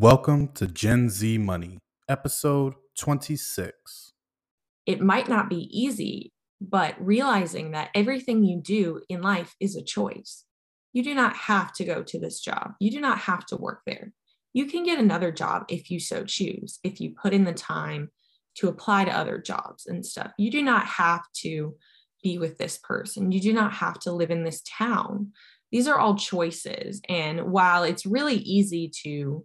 Welcome to Gen Z Money, episode 26. It might not be easy, but realizing that everything you do in life is a choice. You do not have to go to this job, you do not have to work there. You can get another job if you so choose, if you put in the time to apply to other jobs and stuff. You do not have to be with this person, you do not have to live in this town. These are all choices. And while it's really easy to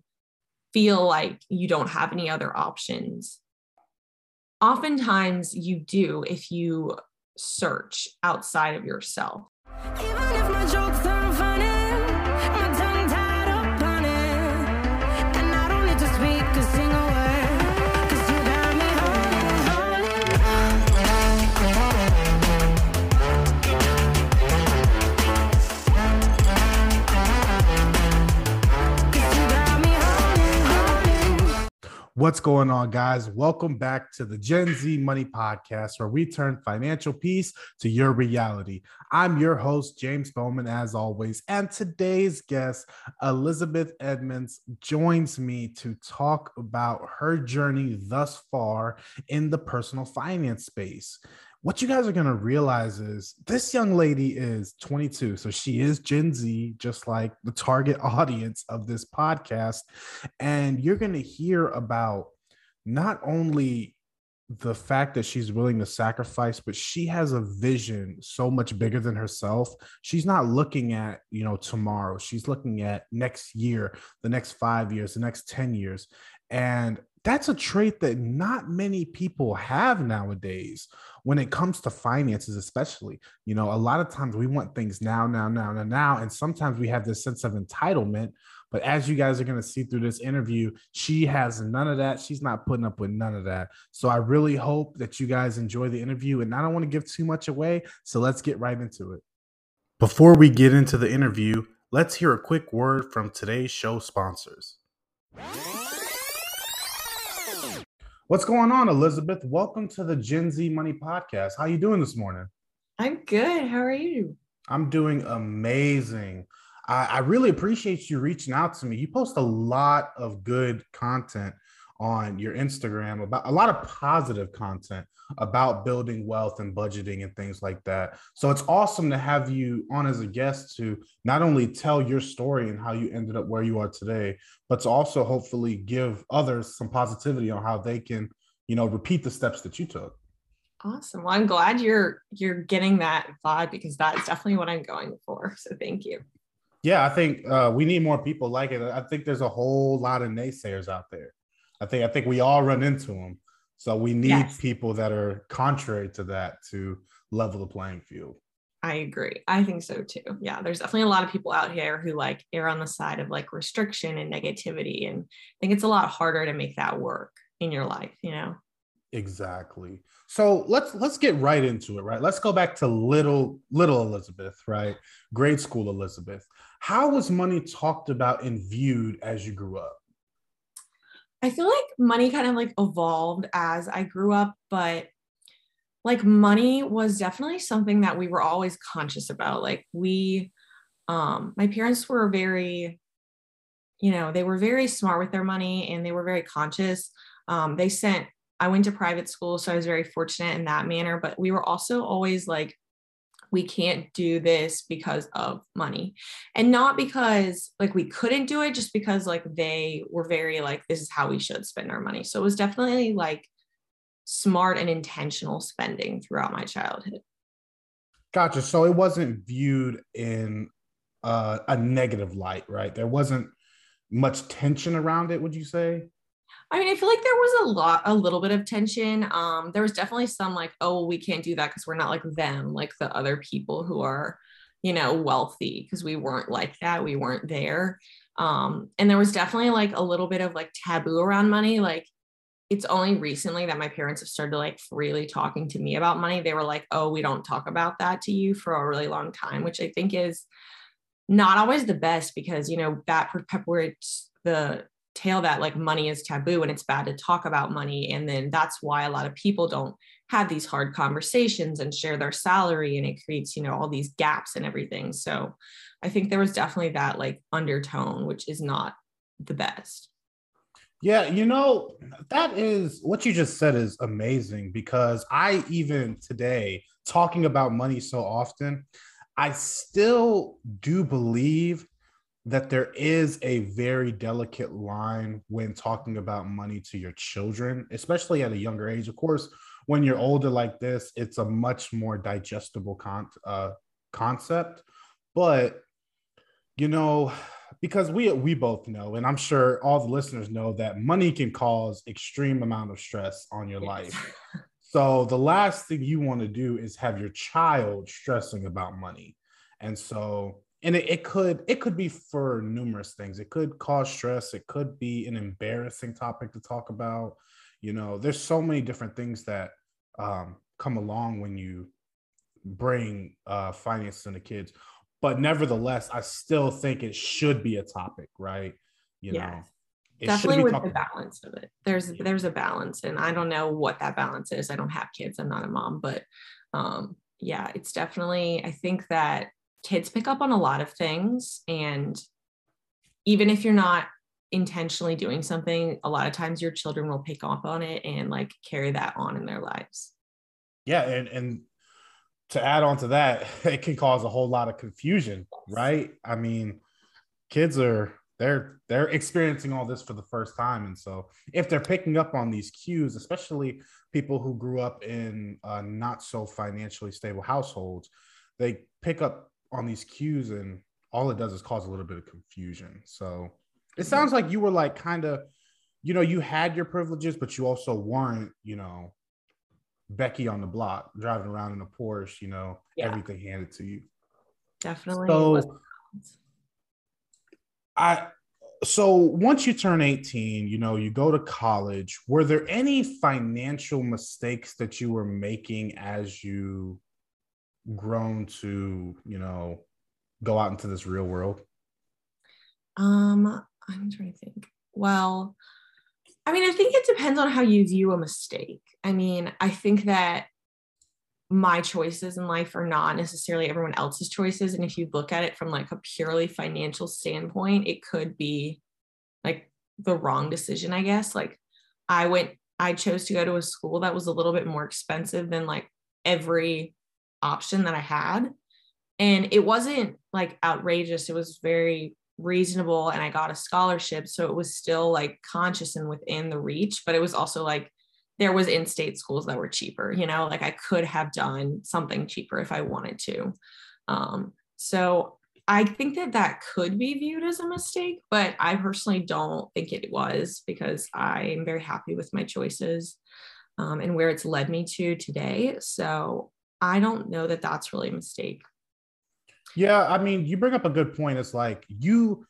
feel like you don't have any other options. Oftentimes, you do if you search outside of yourself. What's going on, guys? Welcome back to the Gen Z Money Podcast, where we turn financial peace to your reality. I'm your host, James Bowman, as always. And today's guest, Elizabeth Edmunds, joins me to talk about her journey thus far in the personal finance space what you guys are going to realize is this young lady is 22 so she is gen z just like the target audience of this podcast. And you're going to hear about not only the fact that she's willing to sacrifice but she has a vision so much bigger than herself. She's not looking at you know tomorrow. She's looking at next year the next 5 years the next 10 years. And that's a trait that not many people have nowadays when it comes to finances especially. You know a lot of times we want things now now now now now and sometimes we have this sense of entitlement but as you guys are going to see through this interview she has none of that. She's not putting up with none of that. So i really hope that you guys enjoy the interview and i don't want to give too much away so let's get right into it. Before we get into the interview let's hear a quick word from today's show sponsors What's going on, Elizabeth? Welcome to the Gen Z Money Podcast. How are you doing this morning? I'm good. How are you? I'm doing amazing. I, I really appreciate you reaching out to me. You post a lot of good content on your Instagram about a lot of positive content about building wealth and budgeting and things like that. So it's awesome to have you on as a guest to not only tell your story and how you ended up where you are today, but to also hopefully give others some positivity on how they can, you know, repeat the steps that you took. Awesome. Well, I'm glad you're you're getting that vibe because that's definitely what I'm going for. So thank you. Yeah, I think uh, we need more people like it. I think there's a whole lot of naysayers out there. I think I think we all run into them. So we need yes. people that are contrary to that to level the playing field. I agree. I think so too. Yeah, there's definitely a lot of people out here who like err on the side of like restriction and negativity. And I think it's a lot harder to make that work in your life, you know? Exactly. So let's let's get right into it, right? Let's go back to little little Elizabeth, right? Grade school Elizabeth. How was money talked about and viewed as you grew up? I feel like money kind of like evolved as I grew up, but like money was definitely something that we were always conscious about. Like we um my parents were very you know, they were very smart with their money and they were very conscious. Um they sent I went to private school, so I was very fortunate in that manner, but we were also always like we can't do this because of money. And not because like we couldn't do it just because like they were very like this is how we should spend our money. So it was definitely like smart and intentional spending throughout my childhood. Gotcha. So it wasn't viewed in uh, a negative light right? There wasn't much tension around it would you say I mean, I feel like there was a lot, a little bit of tension. Um, there was definitely some like, oh, we can't do that because we're not like them, like the other people who are, you know, wealthy, because we weren't like that. We weren't there. Um, and there was definitely like a little bit of like taboo around money. Like it's only recently that my parents have started like freely talking to me about money. They were like, oh, we don't talk about that to you for a really long time, which I think is not always the best because, you know, that perpetuates the tale that like money is taboo and it's bad to talk about money and then that's why a lot of people don't have these hard conversations and share their salary and it creates you know all these gaps and everything. So i think there was definitely that like undertone which is not the best. Yeah, you know, that is what you just said is amazing because I even today talking about money so often, I still do believe that there is a very delicate line when talking about money to your children, especially at a younger age. Of course, when you're older like this, it's a much more digestible con- uh, concept. But you know, because we we both know, and I'm sure all the listeners know that money can cause extreme amount of stress on your yes. life. So the last thing you want to do is have your child stressing about money. And so and it, it could it could be for numerous things. It could cause stress. It could be an embarrassing topic to talk about. You know there's so many different things that um, come along when you bring uh, finance into kids. But nevertheless i still think it should be a topic right? You yeah. know definitely with the balance of it. There's there's a balance and i don't know what that balance is. I don't have kids. I'm not a mom but um yeah it's definitely i think that kids pick up on a lot of things and even if you're not intentionally doing something a lot of times your children will pick up on it and like carry that on in their lives. Yeah and and to add on to that it can cause a whole lot of confusion right? I mean kids are they're they're experiencing all this for the first time and so if they're picking up on these cues especially people who grew up in uh, not so financially stable households they pick up on these cues and all it does is cause a little bit of confusion. So it sounds like you were like kind of, you know, you had your privileges, but you also weren't, you know, Becky on the block driving around in a Porsche, you know, yeah. everything handed to you. Definitely. So I so once you turn 18, you know, you go to college. Were there any financial mistakes that you were making as you grown to you know go out into this real world? Um i'm trying to think. Well i mean i think it depends on how you view a mistake. I mean i think that my choices in life are not necessarily everyone else's choices. And if you look at it from like a purely financial standpoint it could be like the wrong decision i guess. Like i went i chose to go to a school that was a little bit more expensive than like every option that I had. And it wasn't like outrageous, it was very reasonable. And I got a scholarship. So it was still like conscious and within the reach, but it was also like there was in-state schools that were cheaper you know like i could have done something cheaper if i wanted to um, so i think that that could be viewed as a mistake but i personally don't think it was because i am very happy with my choices um, and where it's led me to today so I don't know that that's really a mistake. Yeah, I mean, you bring up a good point. It's like you,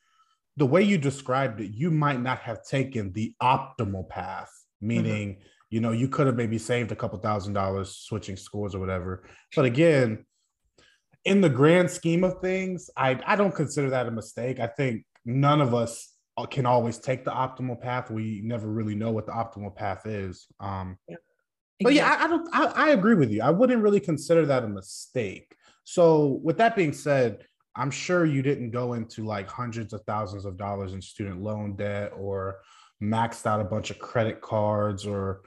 the way you described it, you might not have taken the optimal path, meaning, mm-hmm. you know, you could have maybe saved a couple thousand dollars switching schools or whatever. But again, in the grand scheme of things, I, I don't consider that a mistake. I think none of us can always take the optimal path. We never really know what the optimal path is. Um, yeah. But yeah, I, I don't. I, I agree with you. I wouldn't really consider that a mistake. So, with that being said, I'm sure you didn't go into like hundreds of thousands of dollars in student loan debt or maxed out a bunch of credit cards or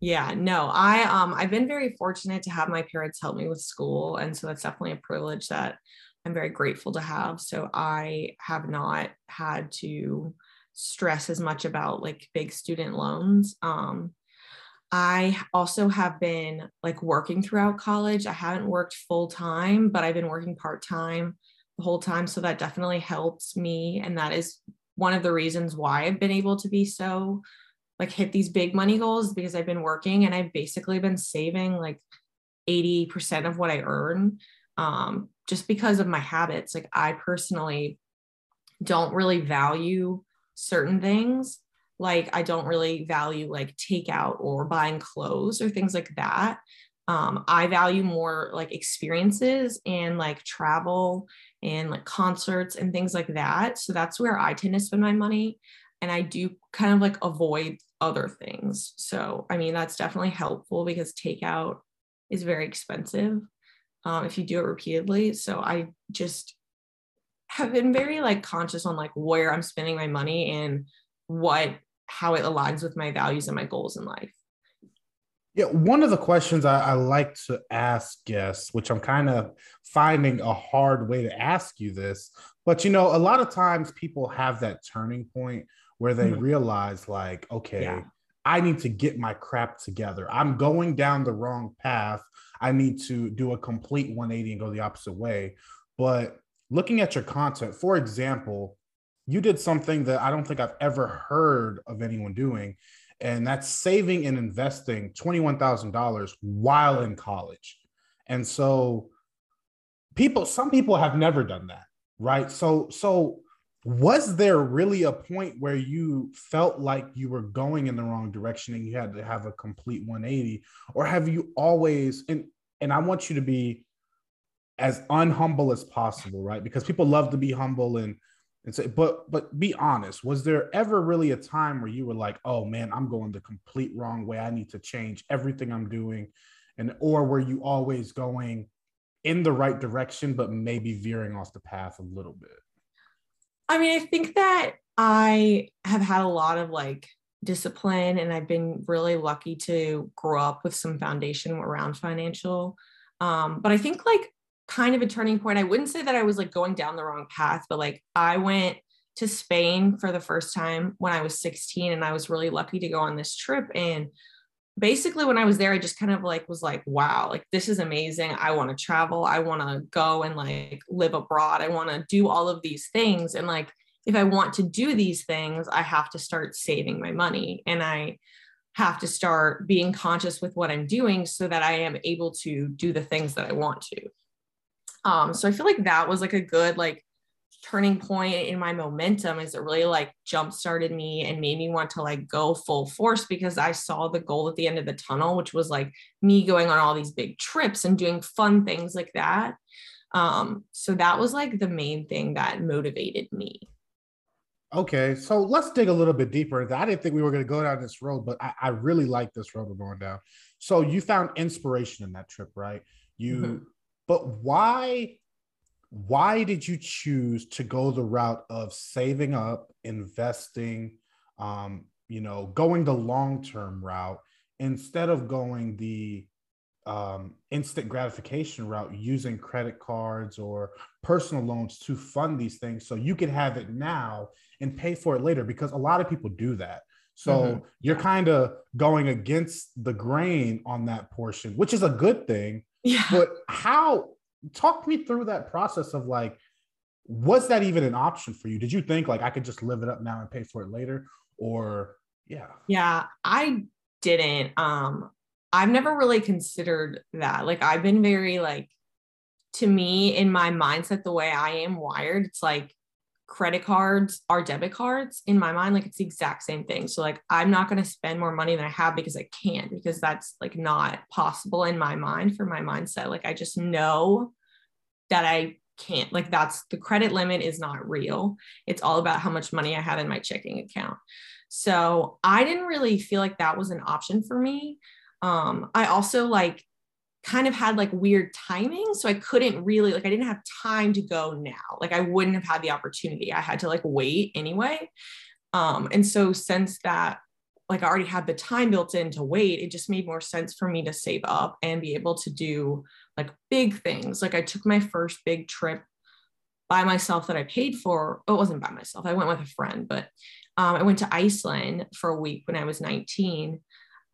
yeah no i um i've been very fortunate to have my parents help me with school and so that's definitely a privilege that i'm very grateful to have so i have not had to stress as much about like big student loans um I also have been like working throughout college. I haven't worked full time, but I've been working part time the whole time. So that definitely helps me. And that is one of the reasons why I've been able to be so like hit these big money goals because I've been working and I've basically been saving like 80% of what I earn um, just because of my habits. Like I personally don't really value certain things like i don't really value like takeout or buying clothes or things like that. Um, i value more like experiences and like travel and like concerts and things like that. So that's where i tend to spend my money and i do kind of like avoid other things. So i mean that's definitely helpful because takeout is very expensive um, if you do it repeatedly. So i just have been very like conscious on like where i'm spending my money and what how it aligns with my values and my goals in life. Yeah, one of the questions I, I like to ask guests, which I'm kind of finding a hard way to ask you this, but you know, a lot of times people have that turning point where they mm-hmm. realize, like, okay, yeah. I need to get my crap together. I'm going down the wrong path. I need to do a complete 180 and go the opposite way. But looking at your content, for example, you did something that I don't think I've ever heard of anyone doing, and that's saving and investing $21,000 while in college. And so people some people have never done that, right? So so was there really a point where you felt like you were going in the wrong direction and you had to have a complete 180 or have you always and and I want you to be as unhumble as possible, right? Because people love to be humble and and say, but but be honest, was there ever really a time where you were like, oh man, I'm going the complete wrong way. I need to change everything I'm doing. And or were you always going in the right direction, but maybe veering off the path a little bit? I mean, I think that I have had a lot of like discipline and I've been really lucky to grow up with some foundation around financial. Um, but I think like kind of a turning point. I wouldn't say that I was like going down the wrong path, but like I went to Spain for the first time when I was 16 and I was really lucky to go on this trip and basically when I was there I just kind of like was like wow, like this is amazing. I want to travel. I want to go and like live abroad. I want to do all of these things and like if I want to do these things, I have to start saving my money and I have to start being conscious with what I'm doing so that I am able to do the things that I want to. Um, so I feel like that was like a good like turning point in my momentum is it really like jump started me and made me want to like go full force because I saw the goal at the end of the tunnel, which was like me going on all these big trips and doing fun things like that. Um, so that was like the main thing that motivated me. Okay, so let's dig a little bit deeper. I didn't think we were going to go down this road, but I, I really like this road we're going down. So you found inspiration in that trip, right? You mm-hmm. But why why did you choose to go the route of saving up, investing, um, you know, going the long term route instead of going the um, instant gratification route using credit cards or personal loans to fund these things so you can have it now and pay for it later because a lot of people do that. So mm-hmm. you're kind of going against the grain on that portion, which is a good thing. Yeah. But how talk me through that process of like, was that even an option for you? Did you think like I could just live it up now and pay for it later? Or yeah. Yeah, I didn't. Um, I've never really considered that. Like I've been very like to me in my mindset, the way I am wired, it's like credit cards are debit cards in my mind like it's the exact same thing. So like i'm not going to spend more money than i have because i can't because that's like not possible in my mind for my mindset. Like i just know that i can't like that's the credit limit is not real. It's all about how much money i have in my checking account. So i didn't really feel like that was an option for me. Um i also like kind of had like weird timing. So I couldn't really, like, I didn't have time to go now. Like, I wouldn't have had the opportunity. I had to like wait anyway. Um, and so since that, like, I already had the time built in to wait, it just made more sense for me to save up and be able to do like big things. Like, I took my first big trip by myself that I paid for. Oh, it wasn't by myself, I went with a friend, but um, I went to Iceland for a week when I was 19.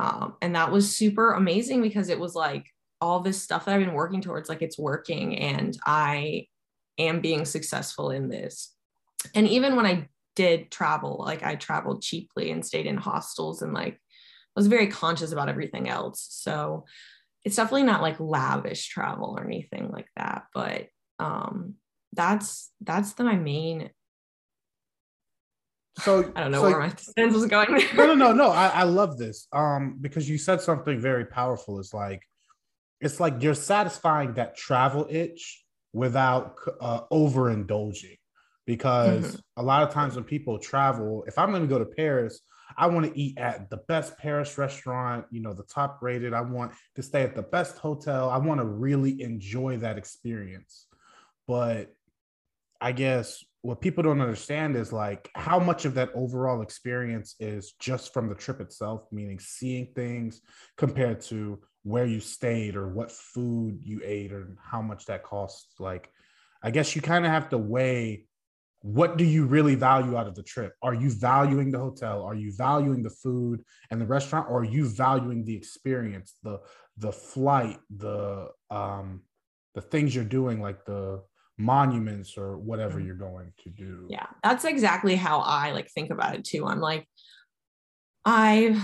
Um, and that was super amazing because it was like all this stuff that I've been working towards, like it's working and I am being successful in this. And even when I did travel, like I traveled cheaply and stayed in hostels and like I was very conscious about everything else. So it's definitely not like lavish travel or anything like that, but um that's that's the, my main so I don't know so, where my sense was going. no, no, no, no. I, I love this. Um, because you said something very powerful. It's like it's like you're satisfying that travel itch without uh, overindulging. Because mm-hmm. a lot of times when people travel if i'm going to go to paris i want to eat at the best paris restaurant you know the top rated. I want to stay at the best hotel. I want to really enjoy that experience. But i guess what people don't understand is like how much of that overall experience is just from the trip itself, meaning seeing things compared to where you stayed or what food you ate or how much that costs. Like, I guess you kind of have to weigh what do you really value out of the trip? Are you valuing the hotel? Are you valuing the food and the restaurant? Or are you valuing the experience, the the flight, the um the things you're doing, like the monuments or whatever mm-hmm. you're going to do. Yeah, that's exactly how I like think about it too. I'm like, I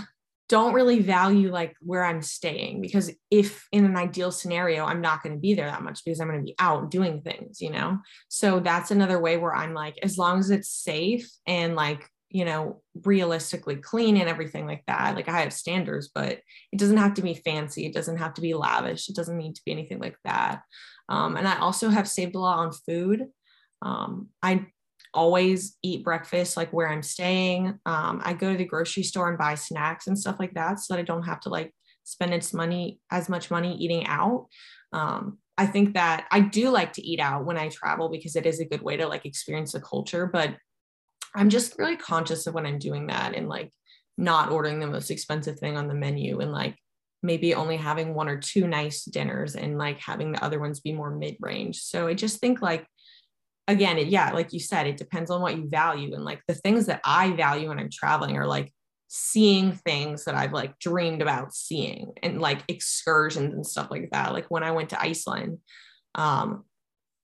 don't really value like where I'm staying because if in an ideal scenario, I'm not going to be there that much because I'm going to be out doing things, you know? So that's another way where I'm like, as long as it's safe and like, you know, realistically clean and everything like that. Like I have standards, but it doesn't have to be fancy. It doesn't have to be lavish. It doesn't need to be anything like that. Um, and I also have saved a lot on food. Um, I always eat breakfast like where I'm staying. Um, I go to the grocery store and buy snacks and stuff like that so that I don't have to like spend its money as much money eating out. Um, I think that I do like to eat out when I travel because it is a good way to like experience the culture, but I'm just really conscious of when I'm doing that and like not ordering the most expensive thing on the menu and like maybe only having one or two nice dinners and like having the other ones be more mid-range. So I just think like again, it, yeah, like you said, it depends on what you value and like the things that I value when I'm traveling are like seeing things that I've like dreamed about seeing and like excursions and stuff like that. Like when I went to Iceland, um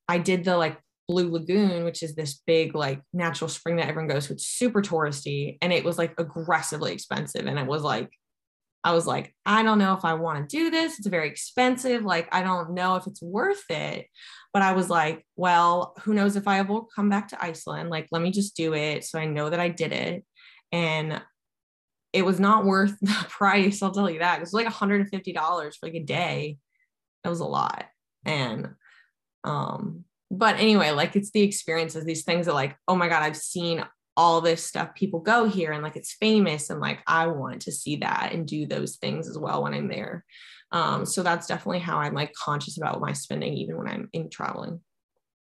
I did the like Blue Lagoon, which is this big like natural spring that everyone goes to. It's super touristy and it was like aggressively expensive. And it was like I was like, I don't know if I want to do this. It's very expensive. Like, I don't know if it's worth it. But I was like, well, who knows if I will come back to Iceland? Like, let me just do it. So I know that I did it. And it was not worth the price. I'll tell you that. It was like $150 for like a day. That was a lot. And, um, but anyway, like it's the experiences, these things that like, oh my God, I've seen all this stuff people go here and like it's famous and like i want to see that and do those things as well when i'm there. Um, so that's definitely how i'm like conscious about my spending even when i'm in traveling.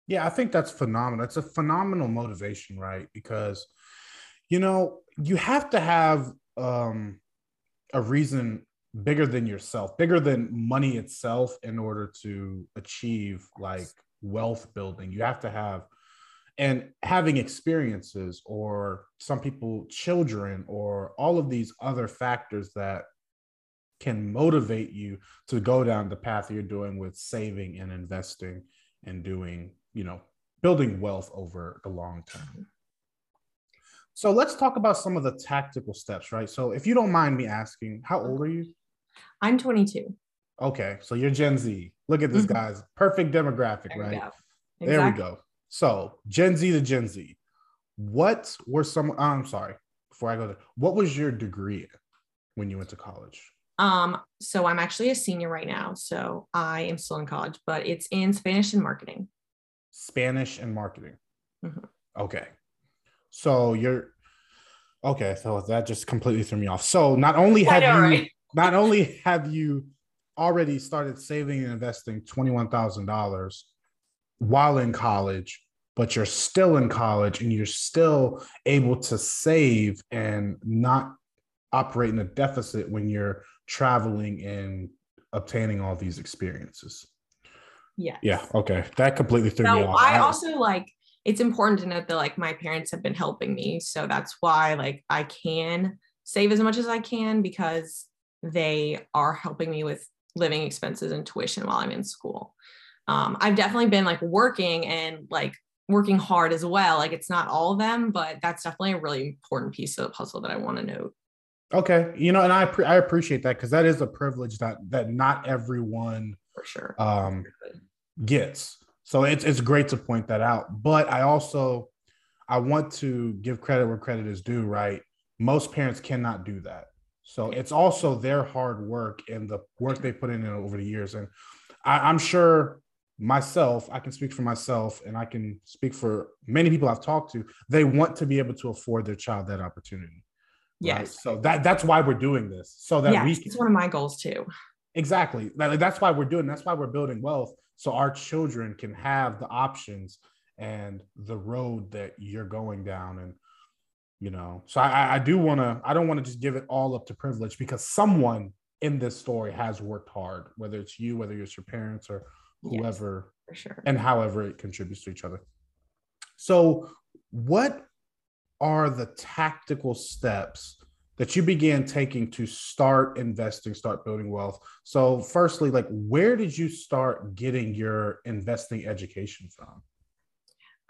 Yeah i think that's phenomenal. That's a phenomenal motivation right? Because you know you have to have um, a reason bigger than yourself bigger than money itself in order to achieve like wealth building. You have to have and having experiences or some people children or all of these other factors that can motivate you to go down the path you're doing with saving and investing and doing you know building wealth over the long term. So let's talk about some of the tactical steps right? So if you don't mind me asking how old are you? I'm 22 okay so you're gen z. Look at this mm-hmm. guy's perfect demographic there right? exactly. there we go so Gen Z to Gen Z, what were some? Oh, I'm sorry. Before I go there, what was your degree when you went to college? Um, so I'm actually a senior right now, so I am still in college, but it's in Spanish and marketing. Spanish and marketing. Mm-hmm. Okay, so you're okay. So that just completely threw me off. So not only have know, you right? not only have you already started saving and investing twenty one thousand dollars while in college, but you're still in college and you're still able to save and not operate in a deficit when you're traveling and obtaining all these experiences. Yeah. Yeah. Okay. That completely threw so me off. I also like it's important to note that like my parents have been helping me. So that's why like I can save as much as I can because they are helping me with living expenses and tuition while I'm in school. Um, I've definitely been like working and like working hard as well. Like it's not all of them, but that's definitely a really important piece of the puzzle that I want to note. Okay, you know, and I pre- I appreciate that because that is a privilege that that not everyone for sure um, gets. So it's it's great to point that out. But I also I want to give credit where credit is due. Right, most parents cannot do that. So it's also their hard work and the work they put in over the years. And I, I'm sure myself, I can speak for myself and I can speak for many people I've talked to, they want to be able to afford their child that opportunity. Yes. Right? So that that's why we're doing this. So that yes, we can, it's one of my goals too. Exactly. That's why we're doing that's why we're building wealth so our children can have the options and the road that you're going down and you know so i i do want to i don't want to just give it all up to privilege because someone in this story has worked hard whether it's you whether it's your parents or whoever yes, for sure and however it contributes to each other so what are the tactical steps that you began taking to start investing, start building wealth? So, firstly, like where did you start getting your investing education from?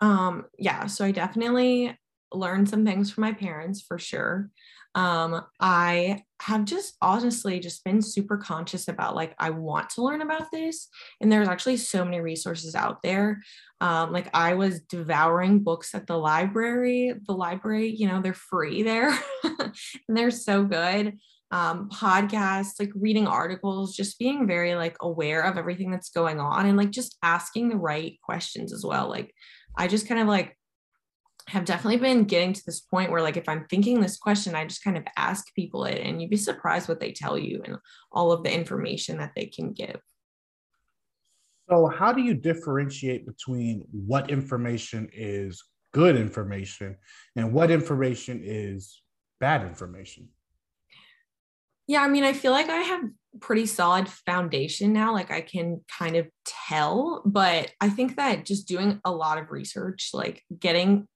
Um, yeah, so I definitely learned some things from my parents for sure. Um, I have just honestly just been super conscious about like I want to learn about this, and there's actually so many resources out there. Um, like I was devouring books at the library. The library, you know, they're free there, and they're so good. Um, podcasts, like reading articles, just being very like aware of everything that's going on, and like just asking the right questions as well. Like I just kind of like have definitely been getting to this point where like if i'm thinking this question i just kind of ask people it and you'd be surprised what they tell you and all of the information that they can give. So how do you differentiate between what information is good information and what information is bad information? Yeah i mean i feel like i have pretty solid foundation now like i can kind of tell but i think that just doing a lot of research like getting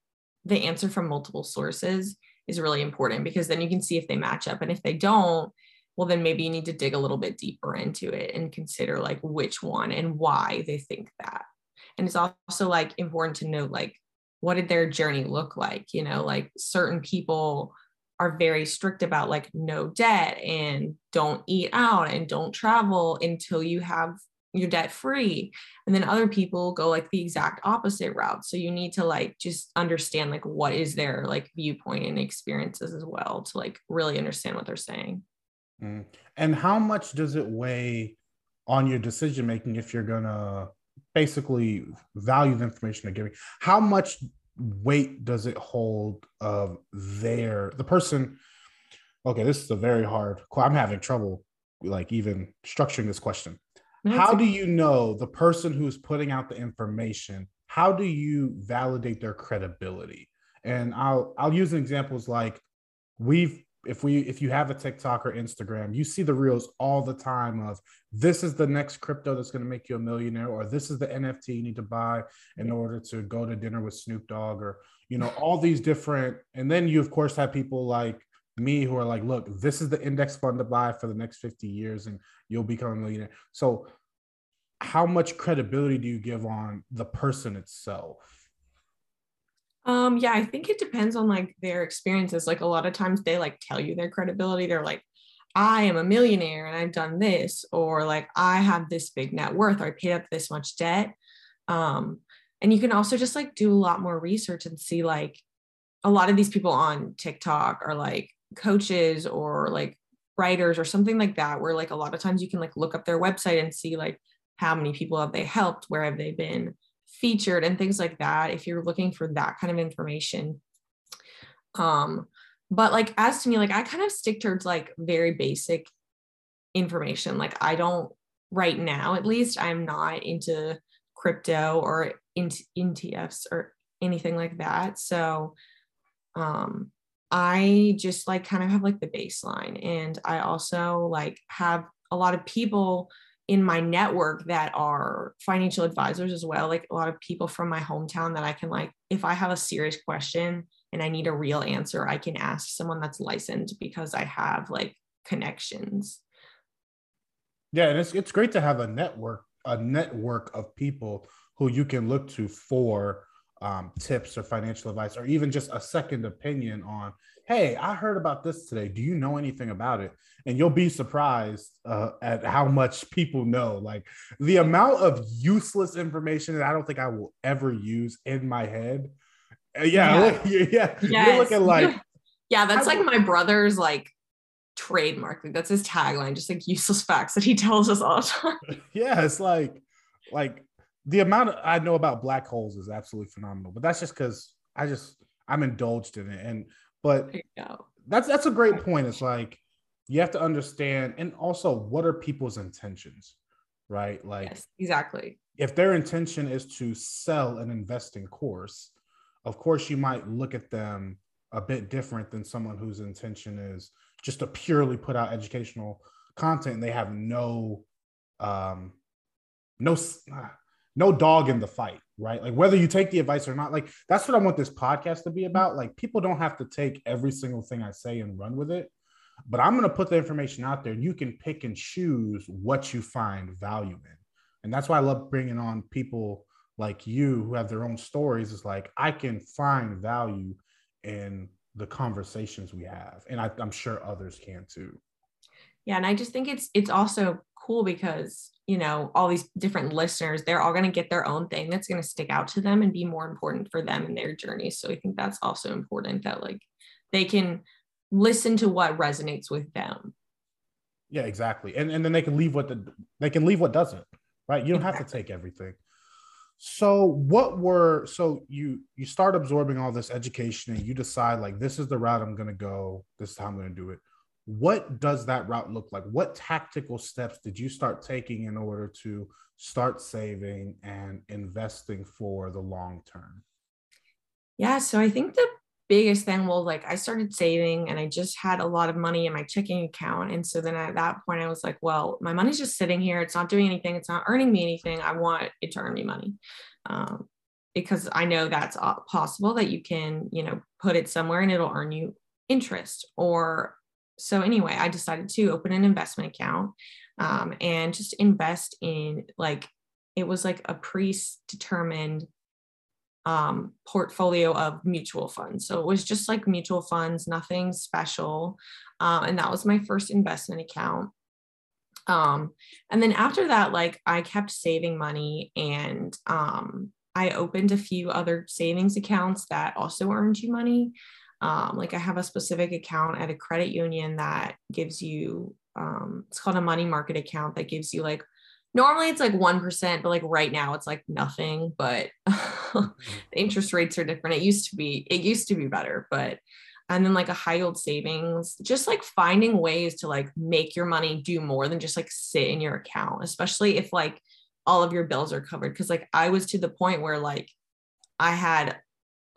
the answer from multiple sources is really important because then you can see if they match up. And if they don't, well, then maybe you need to dig a little bit deeper into it and consider like which one and why they think that. And it's also like important to note like what did their journey look like? You know, like certain people are very strict about like no debt and don't eat out and don't travel until you have you're debt free and then other people go like the exact opposite route. So you need to like just understand like what is their like viewpoint and experiences as well to like really understand what they're saying. Mm. and how much does it weigh on your decision making if you're gonna basically value the information they're giving? How much weight does it hold of their the person okay this is a very hard i'm having trouble like even structuring this question how do you know the person who's putting out the information? How do you validate their credibility? And I'll I'll use examples like we've if we if you have a TikTok or Instagram, you see the reels all the time of this is the next crypto that's going to make you a millionaire, or this is the NFT you need to buy in order to go to dinner with Snoop Dogg, or you know, all these different. And then you of course have people like me who are like, look, this is the index fund to buy for the next 50 years and you'll become a millionaire. So how much credibility do you give on the person itself? Um, yeah, I think it depends on like their experiences. Like a lot of times they like tell you their credibility. They're like, I am a millionaire and I've done this, or like I have this big net worth, or I paid up this much debt. Um, and you can also just like do a lot more research and see like a lot of these people on TikTok are like coaches or like writers or something like that where like a lot of times you can like look up their website and see like how many people have they helped where have they been featured and things like that if you're looking for that kind of information. Um but like as to me like i kind of stick towards like very basic information. Like i don't right now at least i'm not into crypto or into ETFs or anything like that. So um I just like kind of have like the baseline. And I also like have a lot of people in my network that are financial advisors as well. Like a lot of people from my hometown that I can like, if I have a serious question and I need a real answer, I can ask someone that's licensed because I have like connections. Yeah, and it's it's great to have a network, a network of people who you can look to for um, tips or financial advice or even just a second opinion on hey i heard about this today. Do you know anything about it? And you'll be surprised uh, at how much people know. Like the amount of useless information that i don't think i will ever use in my head. Uh, yeah yeah, yeah. Yes. you're looking like yeah that's I, like my brother's like trademark. That's his tagline just like useless facts that he tells us all the time. Yeah it's like like the amount I know about black holes is absolutely phenomenal. But that's just because I just I'm indulged in it. And but that's that's a great point. It's like you have to understand, and also what are people's intentions, right? Like yes, exactly. if their intention is to sell an investing course, of course you might look at them a bit different than someone whose intention is just to purely put out educational content and they have no um no no dog in the fight right? Like whether you take the advice or not like that's what i want this podcast to be about. Like people don't have to take every single thing i say and run with it but i'm going to put the information out there you can pick and choose what you find value in. And that's why i love bringing on people like you who have their own stories. Is like i can find value in the conversations we have and I, i'm sure others can too. Yeah and i just think it's it's also cool because you know all these different listeners they're all going to get their own thing that's going to stick out to them and be more important for them in their journey. So i think that's also important that like they can listen to what resonates with them. Yeah exactly. And and then they can leave what the they can leave what doesn't right? You don't exactly. have to take everything. So what were so you you start absorbing all this education and you decide like this is the route i'm going to go this is how i'm going to do it what does that route look like? What tactical steps did you start taking in order to start saving and investing for the long term? Yeah so i think the biggest thing well like i started saving and i just had a lot of money in my checking account. And so then at that point i was like well my money's just sitting here. It's not doing anything. It's not earning me anything. I want it to earn me money. Um, because i know that's possible that you can you know put it somewhere and it'll earn you interest or so anyway i decided to open an investment account um, and just invest in like it was like a predetermined um, portfolio of mutual funds. So it was just like mutual funds, nothing special. Um, and that was my first investment account. Um, and then after that, like I kept saving money and um, I opened a few other savings accounts that also earned you money. Um, like I have a specific account at a credit union that gives you, um, it's called a money market account that gives you like normally it's like 1% but like right now it's like nothing but the interest rates are different. It used to be it used to be better but and then like a high yield savings just like finding ways to like make your money do more than just like sit in your account especially if like all of your bills are covered. Because like i was to the point where like i had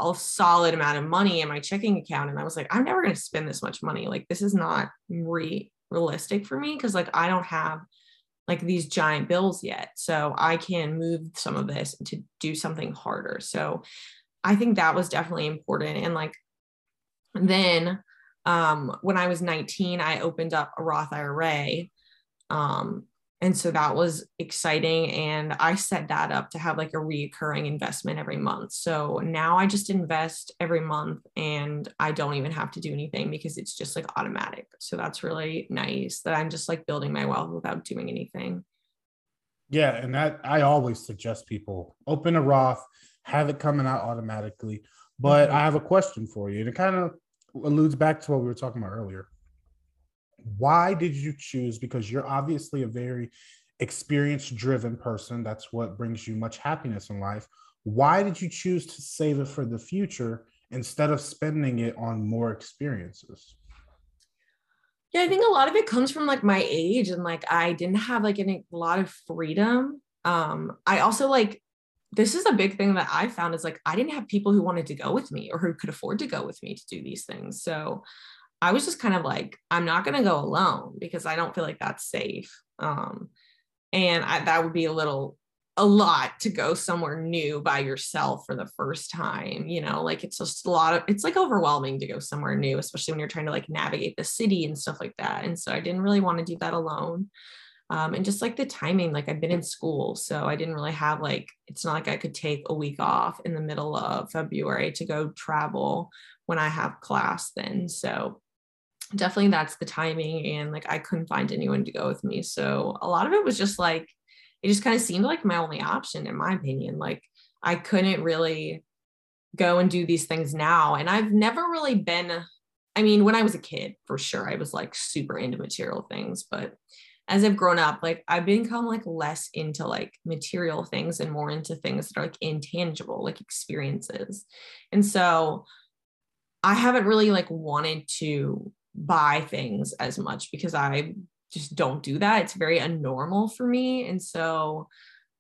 a solid amount of money in my checking account and i was like i'm never going to spend this much money like this is not re- realistic for me because like i don't have like these giant bills yet. So I can move some of this to do something harder. So I think that was definitely important. And like then um, when I was 19, I opened up a Roth IRA. Um, and so that was exciting and i set that up to have like a recurring investment every month. So now i just invest every month and i don't even have to do anything because it's just like automatic. So that's really nice that i'm just like building my wealth without doing anything. Yeah and that i always suggest people open a roth have it coming out automatically. But mm-hmm. i have a question for you and it kind of alludes back to what we were talking about earlier why did you choose because you're obviously a very experience driven person that's what brings you much happiness in life. Why did you choose to save it for the future instead of spending it on more experiences? Yeah i think a lot of it comes from like my age and like i didn't have like any, a lot of freedom. Um i also like this is a big thing that i found is like i didn't have people who wanted to go with me or who could afford to go with me to do these things. So I was just kind of like, I'm not going to go alone because I don't feel like that's safe. Um, and I, that would be a little, a lot to go somewhere new by yourself for the first time. You know, like it's just a lot of, it's like overwhelming to go somewhere new, especially when you're trying to like navigate the city and stuff like that. And so I didn't really want to do that alone. Um, and just like the timing, like I've been in school, so I didn't really have like, it's not like I could take a week off in the middle of February to go travel when I have class then. So definitely that's the timing and like i couldn't find anyone to go with me. So a lot of it was just like it just kind of seemed like my only option in my opinion. Like i couldn't really go and do these things now and i've never really been i mean when i was a kid for sure i was like super into material things but as i've grown up like i've become like less into like material things and more into things that are like intangible like experiences. And so i haven't really like wanted to buy things as much because I just don't do that. It's very unnormal for me. And so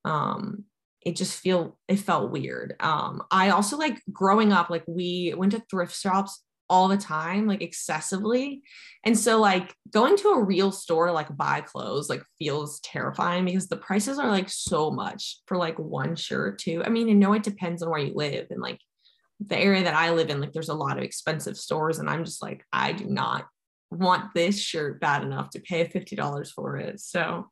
um it just feel it felt weird. Um, I also like growing up, like we went to thrift shops all the time, like excessively. And so like going to a real store to like buy clothes like feels terrifying because the prices are like so much for like one shirt too. I mean, I know it depends on where you live and like the area that I live in, like there's a lot of expensive stores, and I'm just like, I do not want this shirt bad enough to pay $50 for it. So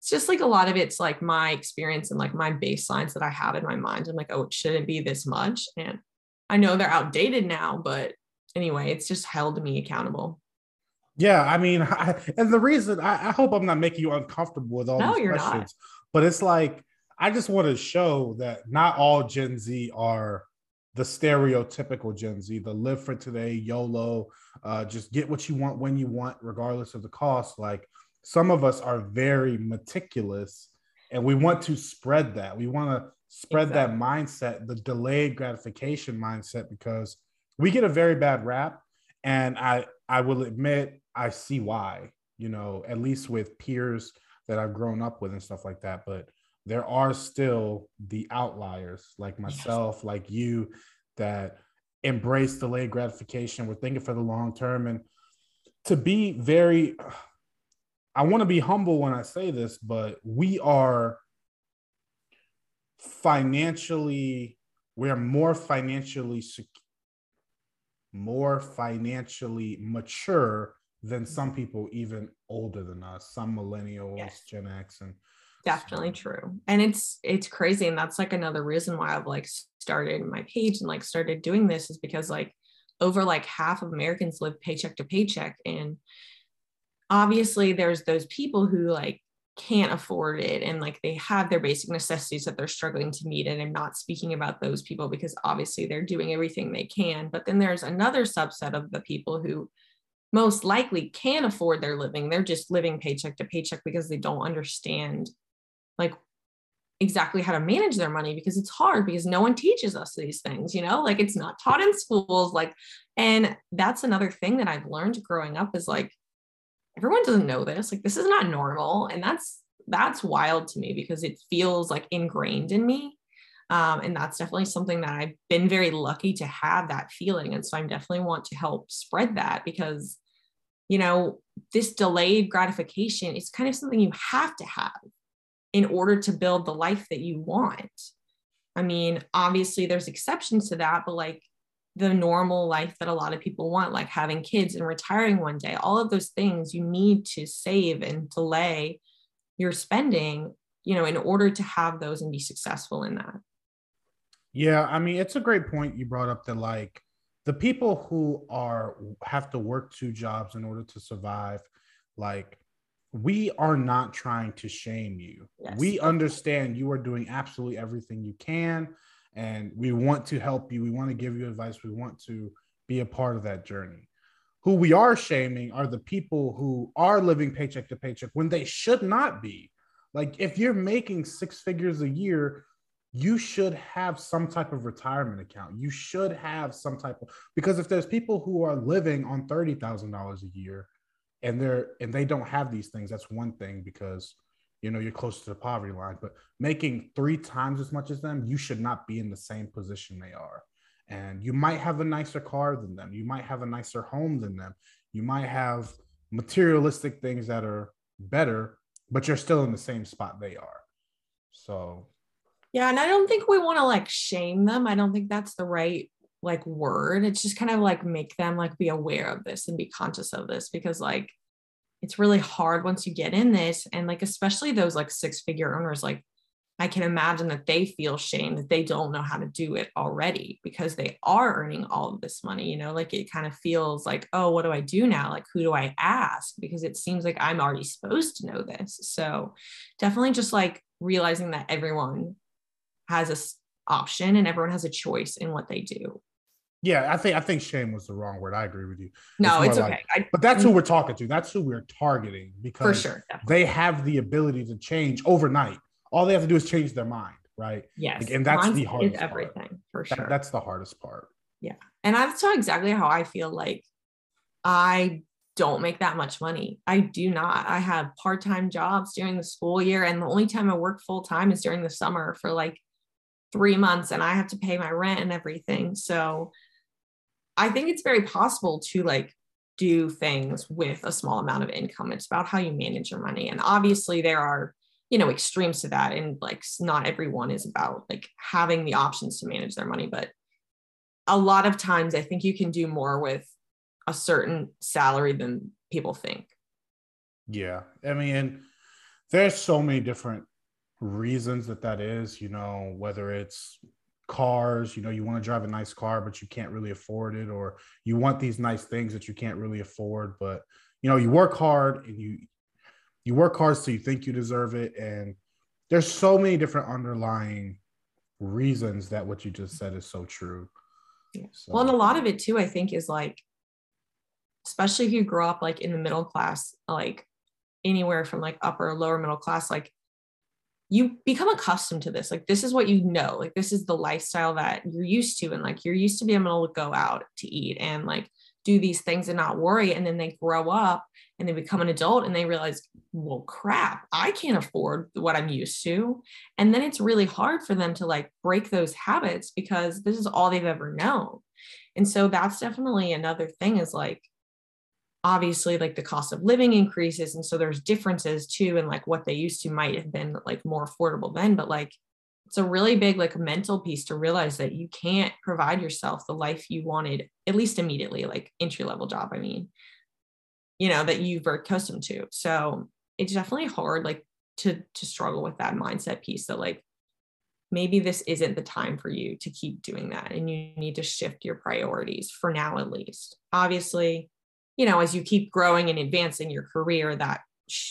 it's just like a lot of it's like my experience and like my baselines that I have in my mind. I'm like, oh, it shouldn't be this much. And I know they're outdated now, but anyway, it's just held me accountable. Yeah, I mean, I, and the reason I, I, hope I'm not making you uncomfortable with all no, these questions, not. but it's like I just want to show that not all Gen Z are the stereotypical Gen Z, the live for today, YOLO, uh, just get what you want when you want, regardless of the cost. Like some of us are very meticulous and we want to spread that. We want to spread exactly. that mindset, the delayed gratification mindset, because we get a very bad rap. And I, I will admit, I see why, you know, at least with peers that I've grown up with and stuff like that. But there are still the outliers like myself, yes. like you, that embrace delayed gratification. We're thinking for the long term. And to be very, I want to be humble when I say this, but we are financially, we're more financially secure. more financially mature than some mm-hmm. people even older than us, some millennials, yes. Gen X, and definitely true. And it's it's crazy and that's like another reason why i've like started my page and like started doing this is because like over like half of americans live paycheck to paycheck and obviously there's those people who like can't afford it and like they have their basic necessities that they're struggling to meet and i'm not speaking about those people because obviously they're doing everything they can but then there's another subset of the people who most likely can afford their living. They're just living paycheck to paycheck because they don't understand like exactly how to manage their money because it's hard because no one teaches us these things you know? Like it's not taught in schools like and that's another thing that i've learned growing up is like everyone doesn't know this like this is not normal and that's that's wild to me because it feels like ingrained in me um, and that's definitely something that i've been very lucky to have that feeling and so i definitely want to help spread that because you know this delayed gratification is kind of something you have to have in order to build the life that you want. I mean, obviously there's exceptions to that, but like the normal life that a lot of people want, like having kids and retiring one day, all of those things you need to save and delay your spending, you know, in order to have those and be successful in that. Yeah, I mean, it's a great point you brought up that like the people who are have to work two jobs in order to survive, like we are not trying to shame you. Yes. We understand you are doing absolutely everything you can, and we want to help you. We want to give you advice. We want to be a part of that journey. Who we are shaming are the people who are living paycheck to paycheck when they should not be. Like, if you're making six figures a year, you should have some type of retirement account. You should have some type of, because if there's people who are living on $30,000 a year, and they're and they don't have these things that's one thing because you know you're close to the poverty line but making three times as much as them you should not be in the same position they are. And you might have a nicer car than them. You might have a nicer home than them. You might have materialistic things that are better but you're still in the same spot they are. So yeah and i don't think we want to like shame them. I don't think that's the right like word it's just kind of like make them like be aware of this and be conscious of this because like it's really hard once you get in this and like especially those like six figure owners like i can imagine that they feel shame that they don't know how to do it already because they are earning all of this money you know like it kind of feels like oh what do i do now? Like who do i ask? because it seems like i'm already supposed to know this. So definitely just like realizing that everyone has a option and everyone has a choice in what they do yeah, I think I think shame was the wrong word. I agree with you. No, it's, it's okay. I, but that's who mm. we're talking to. That's who we're targeting because for sure, they have the ability to change overnight. All they have to do is change their mind, right? Yes, like, and that's the hardest. everything part. for sure. That, that's the hardest part. Yeah, and that's exactly how I feel. Like I don't make that much money. I do not. I have part time jobs during the school year, and the only time I work full time is during the summer for like three months, and I have to pay my rent and everything. So I think it's very possible to like do things with a small amount of income. It's about how you manage your money. And obviously, there are you know extremes to that and like not everyone is about like having the options to manage their money but a lot of times i think you can do more with a certain salary than people think. Yeah. I mean, there's so many different reasons that that is, you know, whether it's cars, you know, you want to drive a nice car, but you can't really afford it, or you want these nice things that you can't really afford, but you know, you work hard and you you work hard so you think you deserve it. And there's so many different underlying reasons that what you just said is so true. Yeah. So. Well, and a lot of it too, I think, is like especially if you grow up like in the middle class, like anywhere from like upper or lower middle class, like you become accustomed to this. Like this is what you know. Like this is the lifestyle that you're used to. And like you're used to being able to go out to eat and like do these things and not worry. And then they grow up and they become an adult and they realize, well, crap, I can't afford what I'm used to. And then it's really hard for them to like break those habits because this is all they've ever known. And so that's definitely another thing is like obviously like the cost of living increases and so there's differences too and like what they used to might have been like more affordable then but like it's a really big like mental piece to realize that you can't provide yourself the life you wanted at least immediately like entry level job i mean you know that you've accustomed to. So it's definitely hard like to to struggle with that mindset piece that like maybe this isn't the time for you to keep doing that and you need to shift your priorities for now at least. Obviously you know, as you keep growing and advancing your career, that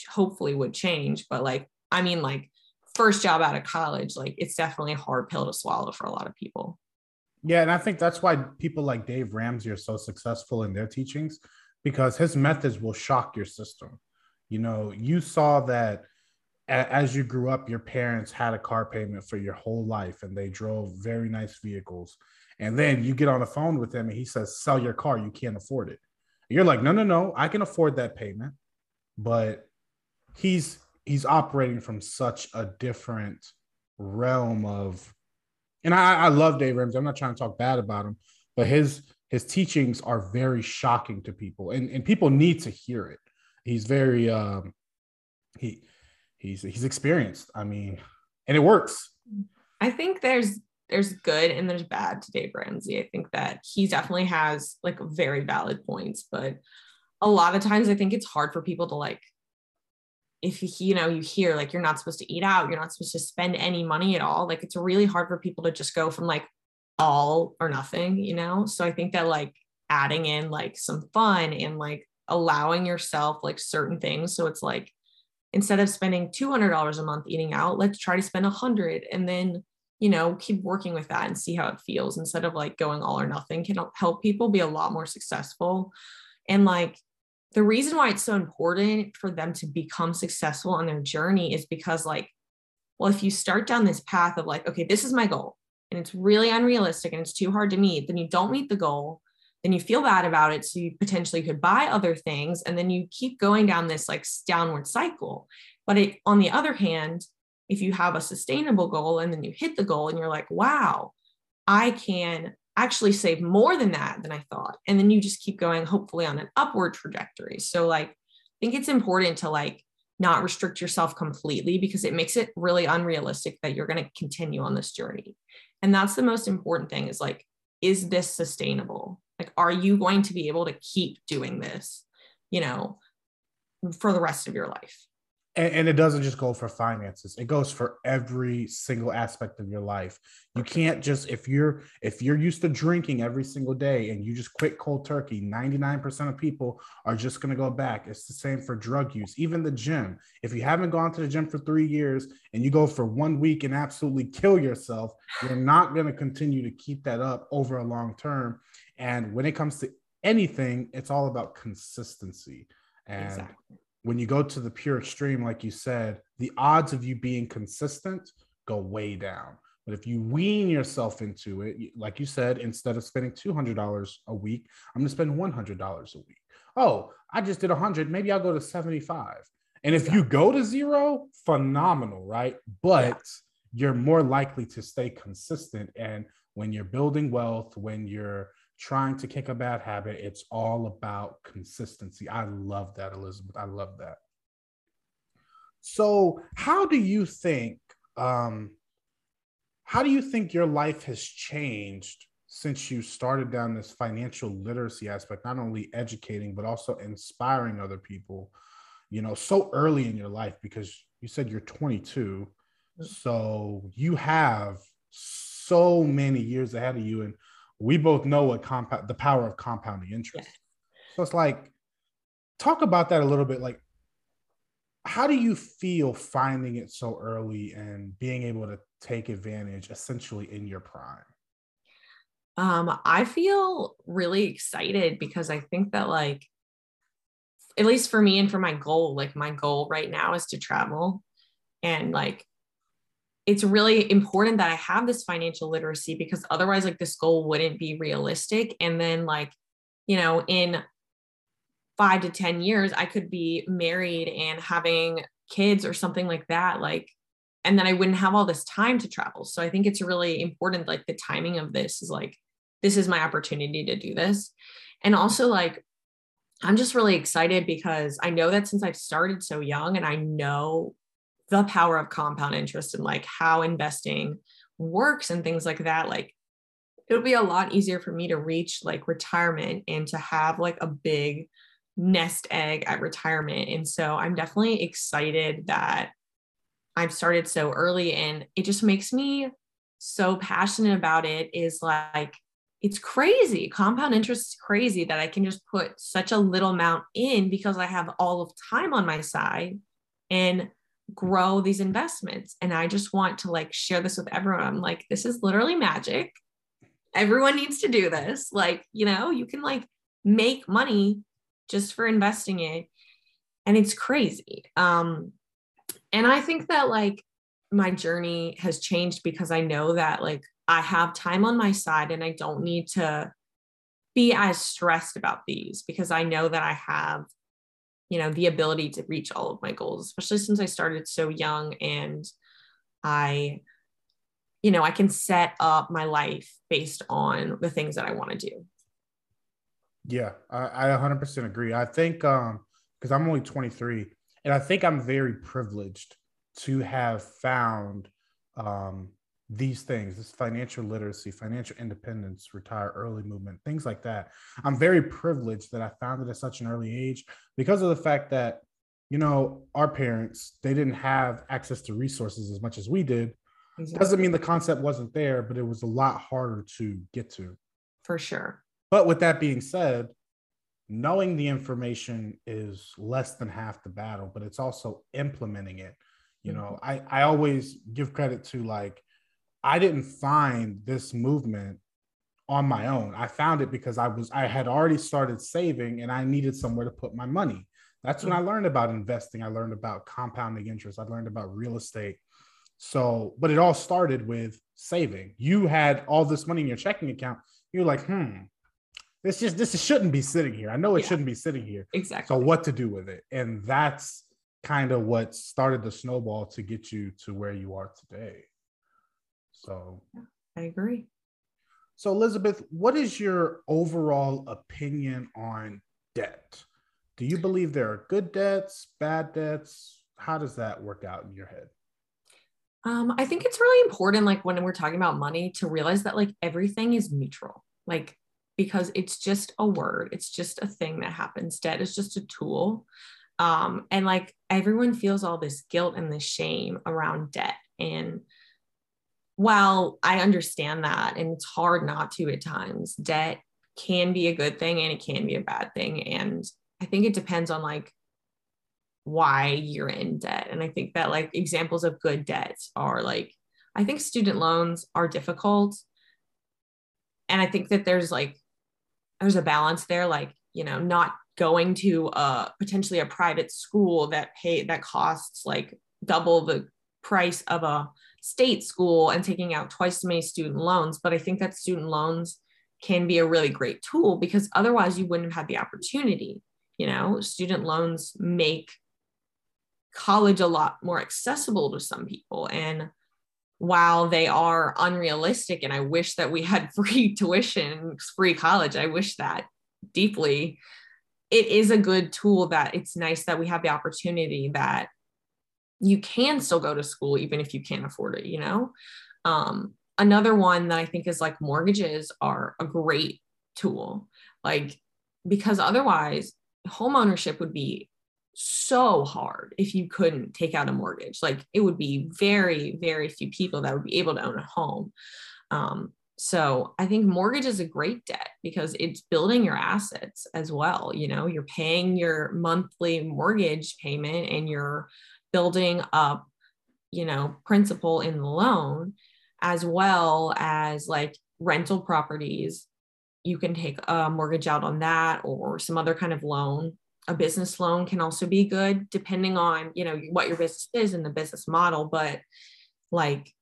hopefully would change. But like, I mean, like, first job out of college, like, it's definitely a hard pill to swallow for a lot of people. Yeah. And I think that's why people like Dave Ramsey are so successful in their teachings because his methods will shock your system. You know, you saw that as you grew up, your parents had a car payment for your whole life and they drove very nice vehicles. And then you get on the phone with him and he says, Sell your car, you can't afford it. You're like, no, no, no, I can afford that payment. But he's he's operating from such a different realm of and I, I love Dave Ramsey. I'm not trying to talk bad about him, but his his teachings are very shocking to people and, and people need to hear it. He's very um he he's he's experienced. I mean, and it works. I think there's there's good and there's bad to Dave Ramsey. I think that he definitely has like very valid points, but a lot of times I think it's hard for people to like if you know you hear like you're not supposed to eat out, you're not supposed to spend any money at all. Like it's really hard for people to just go from like all or nothing, you know? So I think that like adding in like some fun and like allowing yourself like certain things so it's like instead of spending $200 a month eating out, let's try to spend a hundred and then you know, keep working with that and see how it feels instead of like going all or nothing can help people be a lot more successful. And like the reason why it's so important for them to become successful on their journey is because like, well, if you start down this path of like, okay, this is my goal and it's really unrealistic and it's too hard to meet, then you don't meet the goal then you feel bad about it so you potentially could buy other things and then you keep going down this like downward cycle but it, on the other hand if you have a sustainable goal and then you hit the goal and you're like, wow, I can actually save more than that than I thought. And then you just keep going, hopefully on an upward trajectory. So, like, I think it's important to like not restrict yourself completely because it makes it really unrealistic that you're going to continue on this journey. And that's the most important thing is like, is this sustainable? Like, are you going to be able to keep doing this, you know, for the rest of your life? And, and, it doesn't just go for finances. It goes for every single aspect of your life. You can't just if you're if you're used to drinking every single day and you just quit cold turkey 99% of people are just going to go back. It's the same for drug use even the gym. If you haven't gone to the gym for three years and you go for one week and absolutely kill yourself you're not going to continue to keep that up over a long term. And when it comes to anything it's all about consistency. And exactly when you go to the pure extreme, like you said, the odds of you being consistent go way down. But if you wean yourself into it, like you said, instead of spending $200 a week, I'm going to spend $100 a week. oh, I just did 100. Maybe I'll go to 75. And if you go to zero, phenomenal, right? But you're more likely to stay consistent. And when you're building wealth, when you're trying to kick a bad habit, it's all about consistency. I love that, Elizabeth. I love that. So, how do you think? Um, how do you think your life has changed since you started down this financial literacy aspect? Not only educating, but also inspiring other people. You know, so early in your life because you said you're 22, mm. so you have so many years ahead of you, and we both know what compound the power of compounding interest. Yeah. So it's like, talk about that a little bit. Like, how do you feel finding it so early and being able to take advantage essentially in your prime? Um, I feel really excited because I think that like at least for me and for my goal, like my goal right now is to travel and like it's really important that I have this financial literacy because otherwise like this goal wouldn't be realistic and then like you know in five to 10 years, I could be married and having kids or something like that. Like, and then I wouldn't have all this time to travel. So I think it's really important. Like, the timing of this is like, this is my opportunity to do this. And also, like, I'm just really excited because I know that since I've started so young and I know the power of compound interest and like how investing works and things like that, like, it would be a lot easier for me to reach like retirement and to have like a big nest egg at retirement. And so I'm definitely excited that I've started so early and it just makes me so passionate about it is like it's crazy. Compound interest is crazy that I can just put such a little amount in because I have all of time on my side and grow these investments. And I just want to like share this with everyone. I'm like, this is literally magic. Everyone needs to do this. Like, you know, you can like make money just for investing it and it's crazy um and i think that like my journey has changed because i know that like i have time on my side and i don't need to be as stressed about these because i know that i have you know the ability to reach all of my goals especially since i started so young and i you know i can set up my life based on the things that i want to do yeah, I, I 100% agree. I think um because I'm only 23 and I think I'm very privileged to have found um these things, this financial literacy, financial independence, retire early movement, things like that. I'm very privileged that I found it at such an early age because of the fact that, you know, our parents, they didn't have access to resources as much as we did. Exactly. Doesn't mean the concept wasn't there, but it was a lot harder to get to. For sure. But with that being said, knowing the information is less than half the battle, but it's also implementing it. You know, mm-hmm. I, I always give credit to like, I didn't find this movement on my own. I found it because I was I had already started saving and I needed somewhere to put my money. That's when I learned about investing. I learned about compounding interest. I learned about real estate. So, but it all started with saving. You had all this money in your checking account. You're like, hmm, this just this shouldn't be sitting here. I know it yeah. shouldn't be sitting here. Exactly. So what to do with it? And that's kind of what started the snowball to get you to where you are today. So I agree. So Elizabeth, what is your overall opinion on debt? Do you believe there are good debts, bad debts? How does that work out in your head? Um, I think it's really important, like when we're talking about money, to realize that like everything is neutral. Like because it's just a word it's just a thing that happens debt is just a tool um, and like everyone feels all this guilt and this shame around debt and while i understand that and it's hard not to at times. Debt can be a good thing and it can be a bad thing and i think it depends on like why you're in debt and i think that like examples of good debts are like i think student loans are difficult and i think that there's like there's a balance there like you know not going to a potentially a private school that pay that costs like double the price of a state school and taking out twice as many student loans but i think that student loans can be a really great tool because otherwise you wouldn't have had the opportunity you know? Student loans make college a lot more accessible to some people. And while they are unrealistic and i wish that we had free tuition free college i wish that deeply it is a good tool that it's nice that we have the opportunity that you can still go to school even if you can't afford it you know? Um, another one that i think is like mortgages are a great tool. Like because otherwise home ownership would be so hard if you couldn't take out a mortgage. Like it would be very very few people that would be able to own a home. Um, so i think mortgage is a great debt because it's building your assets as well you know? You're paying your monthly mortgage payment and you're building up you know principal in the loan as well as like rental properties. You can take a mortgage out on that or some other kind of loan. A business loan can also be good depending on you know what your business is and the business model but like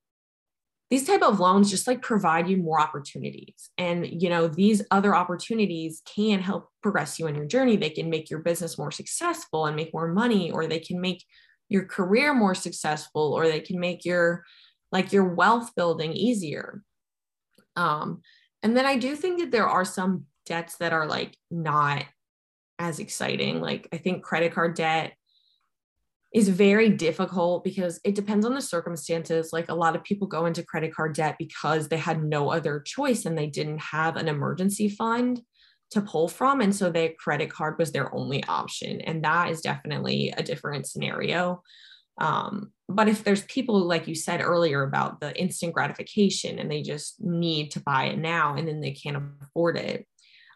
these type of loans just like provide you more opportunities. And you know these other opportunities can help progress you in your journey. They can make your business more successful and make more money or they can make your career more successful or they can make your like your wealth building easier um and then i do think that there are some debts that are like not as exciting. Like I think credit card debt is very difficult because it depends on the circumstances. Like a lot of people go into credit card debt because they had no other choice and they didn't have an emergency fund to pull from. And so their credit card was their only option. And that is definitely a different scenario. Um, but if there's people, like you said earlier, about the instant gratification and they just need to buy it now and then they can't afford it,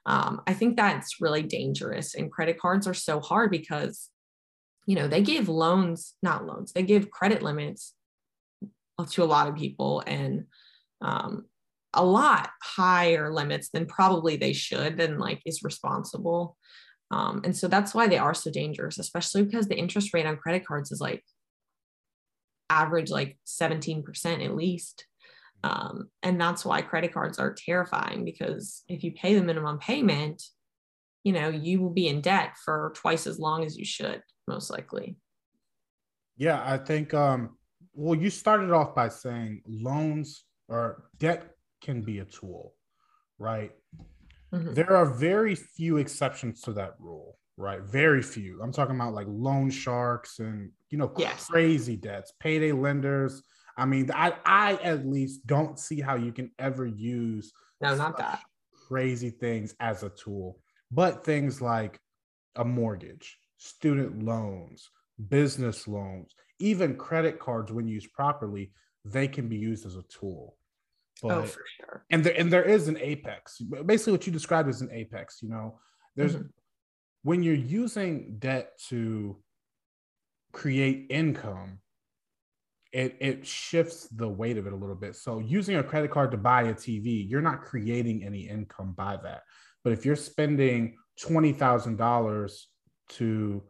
um, I think that's really dangerous. And credit cards are so hard because, you know, they give loans, not loans, they give credit limits to a lot of people and um, a lot higher limits than probably they should and like is responsible. Um, and so that's why they are so dangerous, especially because the interest rate on credit cards is like average like 17% at least. Um, and that's why credit cards are terrifying because if you pay the minimum payment, you know, you will be in debt for twice as long as you should, most likely. Yeah, I think, um, well, you started off by saying loans or debt can be a tool, right? Mm-hmm. There are very few exceptions to that rule, right? Very few. I'm talking about like loan sharks and, you know, yes. crazy debts, payday lenders I mean, I I at least don't see how you can ever use no, not that crazy things as a tool, but things like a mortgage, student loans, business loans, even credit cards, when used properly, they can be used as a tool. Oh, but, oh, for sure. And there and there is an apex. Basically, what you described is an apex. You know, there's mm-hmm. when you're using debt to create income it it shifts the weight of it a little bit. So using a credit card to buy a TV, you're not creating any income by that. But if you're spending twenty thousand dollars to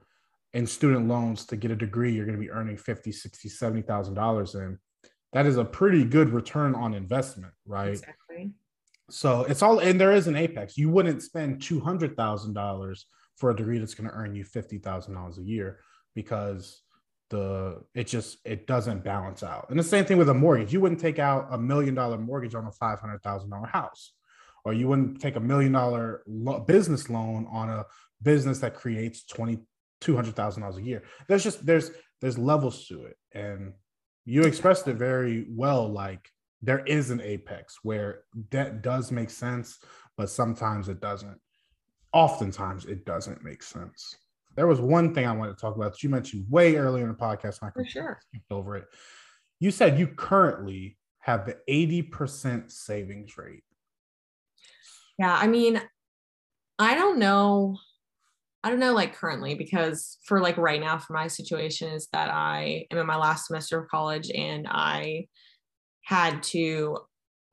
in student loans to get a degree, you're going to be earning 50, 60, 70,000 dollars in. That is a pretty good return on investment, right? Exactly. So it's all, and there is an apex. You wouldn't spend $200,000 for a degree that's going to earn you $50,000 a year because the it just it doesn't balance out. And the same thing with a mortgage. You wouldn't take out a million dollar mortgage on a five hundred thousand dollar house, or you wouldn't take a million dollar lo- business loan on a business that creates twenty two hundred thousand dollars a year. There's just there's there's levels to it, and you expressed it very well. Like there is an apex where debt does make sense, but sometimes it doesn't. Oftentimes, it doesn't make sense. There was one thing I wanted to talk about that you mentioned way earlier in the podcast. And I For sure. skipped over it. You said you currently have the 80% savings rate. Yeah. I mean, I don't know. I don't know, like currently, because for like right now, for my situation is that I am in my last semester of college and I had to,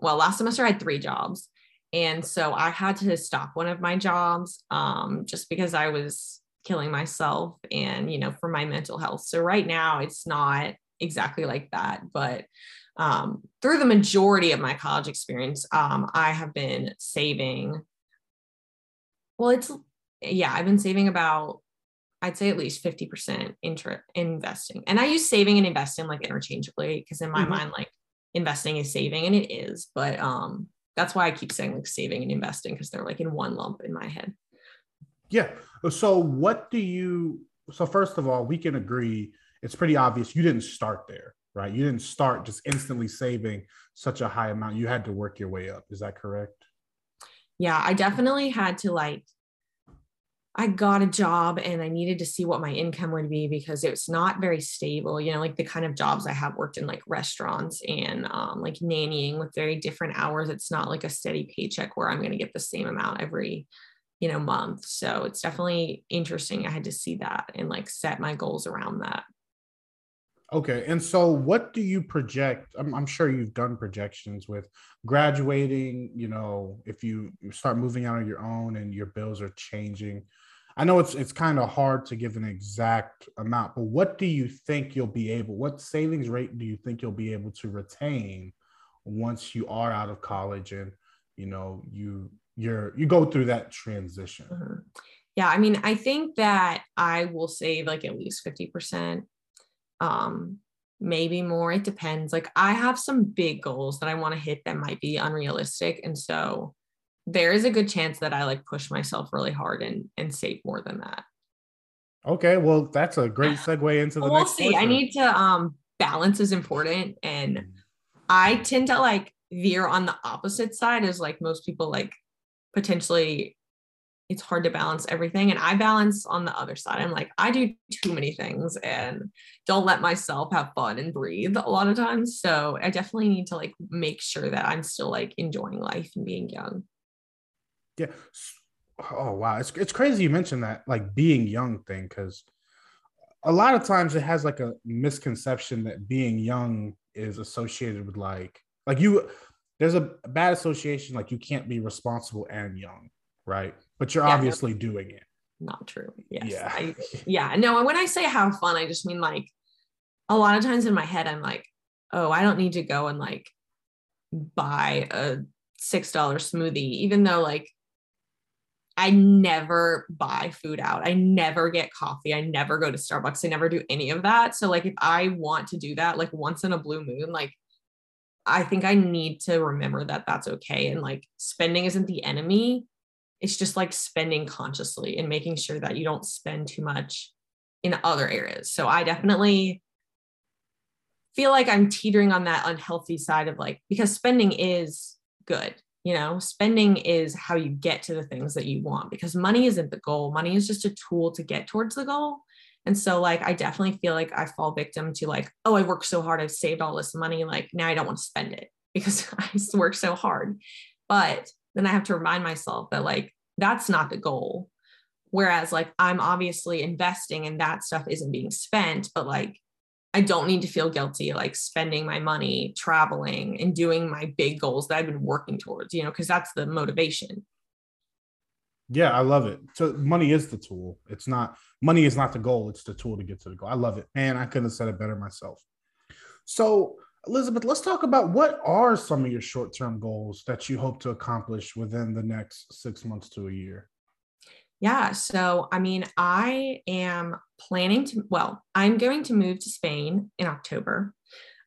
well, last semester I had three jobs. And so I had to stop one of my jobs um, just because I was killing myself and you know for my mental health so right now it's not exactly like that but um, through the majority of my college experience um, i have been saving well it's yeah, I've been saving about I'd say at least 50% intra investing. And I use saving and investing like interchangeably because in my mm-hmm. mind, like investing is saving and it is, but um that's why I keep saying like saving and investing because they're like in one lump in my head. Yeah. So what do you so first of all, we can agree it's pretty obvious you didn't start there, right? You didn't start just instantly saving such a high amount. You had to work your way up. Is that correct? Yeah, I definitely had to like I got a job and I needed to see what my income would be because it was not very stable. You know, like the kind of jobs I have worked in, like restaurants and um, like nannying with very different hours. It's not like a steady paycheck where I'm going to get the same amount every, you know, month. So it's definitely interesting. I had to see that and like set my goals around that. Okay. And so what do you project? I'm, I'm, sure you've done projections with graduating, you know, if you start moving out on your own and your bills are changing. I know it's it's kind of hard to give an exact amount, but what do you think you'll be able what savings rate do you think you'll be able to retain once you are out of college and you know you you're you go through that transition? Mm-hmm. Yeah, I mean, I think that I will save like at least 50% um maybe more it depends like i have some big goals that i want to hit that might be unrealistic and so there is a good chance that i like push myself really hard and and save more than that okay well that's a great segue into the we'll see portion. i need to um balance is important and mm. i tend to like veer on the opposite side as like most people like potentially it's hard to balance everything. And I balance on the other side. I'm like, I do too many things and don't let myself have fun and breathe a lot of times. So I definitely need to like make sure that I'm still like enjoying life and being young. Yeah. Oh wow. It's it's crazy you mentioned that like being young thing because a lot of times it has like a misconception that being young is associated with like like you there's a bad association like you can't be responsible and young, right? but you're yeah, obviously doing it. Not true. Yes. Yeah. I, yeah. No, and when I say have fun, I just mean like a lot of times in my head, I'm like, oh, I don't need to go and like buy a $6 smoothie, even though like I never buy food out. I never get coffee. I never go to Starbucks. I never do any of that. So like if I want to do that like once in a blue moon, like I think I need to remember that that's okay and like spending isn't the enemy it's just like spending consciously and making sure that you don't spend too much in other areas. So I definitely feel like I'm teetering on that unhealthy side of like, because spending is good, you know, spending is how you get to the things that you want because money isn't the goal. Money is just a tool to get towards the goal. And so, like, I definitely feel like I fall victim to, like, oh, I worked so hard, I've saved all this money. Like, now I don't want to spend it because I worked so hard. But then I have to remind myself that like that's not the goal. Whereas like I'm obviously investing and that stuff isn't being spent, but like I don't need to feel guilty like spending my money traveling and doing my big goals that I've been working towards, you know, because that's the motivation. Yeah, I love it. So money is the tool. It's not money is not the goal, it's the tool to get to the goal. I love it. And I couldn't have said it better myself. So Elizabeth, let's talk about what are some of your short term goals that you hope to accomplish within the next six months to a year? Yeah. So, I mean, I am planning to, well, I'm going to move to Spain in October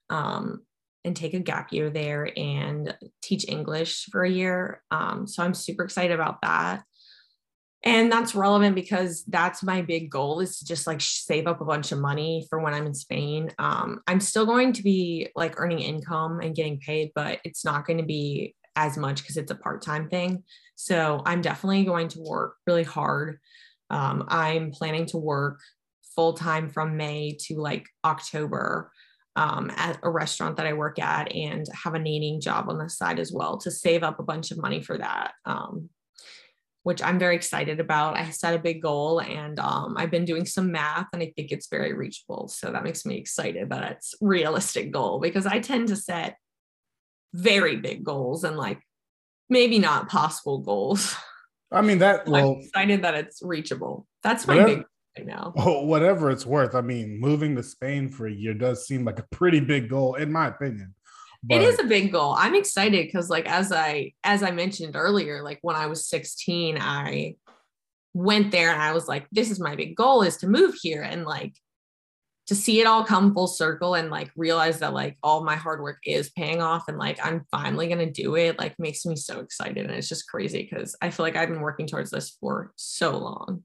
um, and take a gap year there and teach English for a year. Um, so, I'm super excited about that and that's relevant because that's my big goal is to just like save up a bunch of money for when i'm in spain um, i'm still going to be like earning income and getting paid but it's not going to be as much because it's a part-time thing so i'm definitely going to work really hard um, i'm planning to work full-time from may to like october um, at a restaurant that I work at and have a nannying job on the side as well to save up a bunch of money for that. Um, which I'm very excited about. I set a big goal and um, I've been doing some math and I think it's very reachable. So that makes me excited that it's realistic goal because I tend to set very big goals and like maybe not possible goals. I mean that well I'm excited that it's reachable. That's my whatever, big right now. Oh, whatever it's worth. I mean, moving to Spain for a year does seem like a pretty big goal, in my opinion. But, it is a big goal. I'm excited because like as I as I mentioned earlier, like when I was 16, I went there and I was like, this is my big goal is to move here and like to see it all come full circle and like realize that like all my hard work is paying off and like I'm finally going to do it like makes me so excited and it's just crazy cuz I feel like I've been working towards this for so long.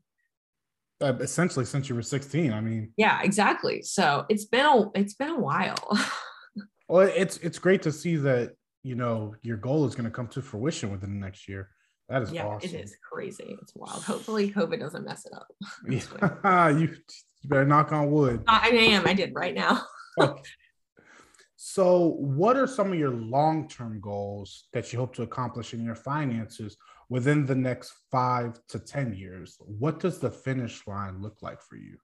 Uh, essentially since you were 16. I mean, yeah, exactly. So, it's been a it's been a while. well, it's it's great to see that, you know, your goal is going to come to fruition within the next year. That is yeah, awesome. it is crazy. It's wild. Hopefully COVID doesn't mess it up. yeah, you you better knock on wood. Uh, I am. I did right now. okay. So, what are some of your long term goals that you hope to accomplish in your finances within the next five to 10 years? What does the finish line look like for you?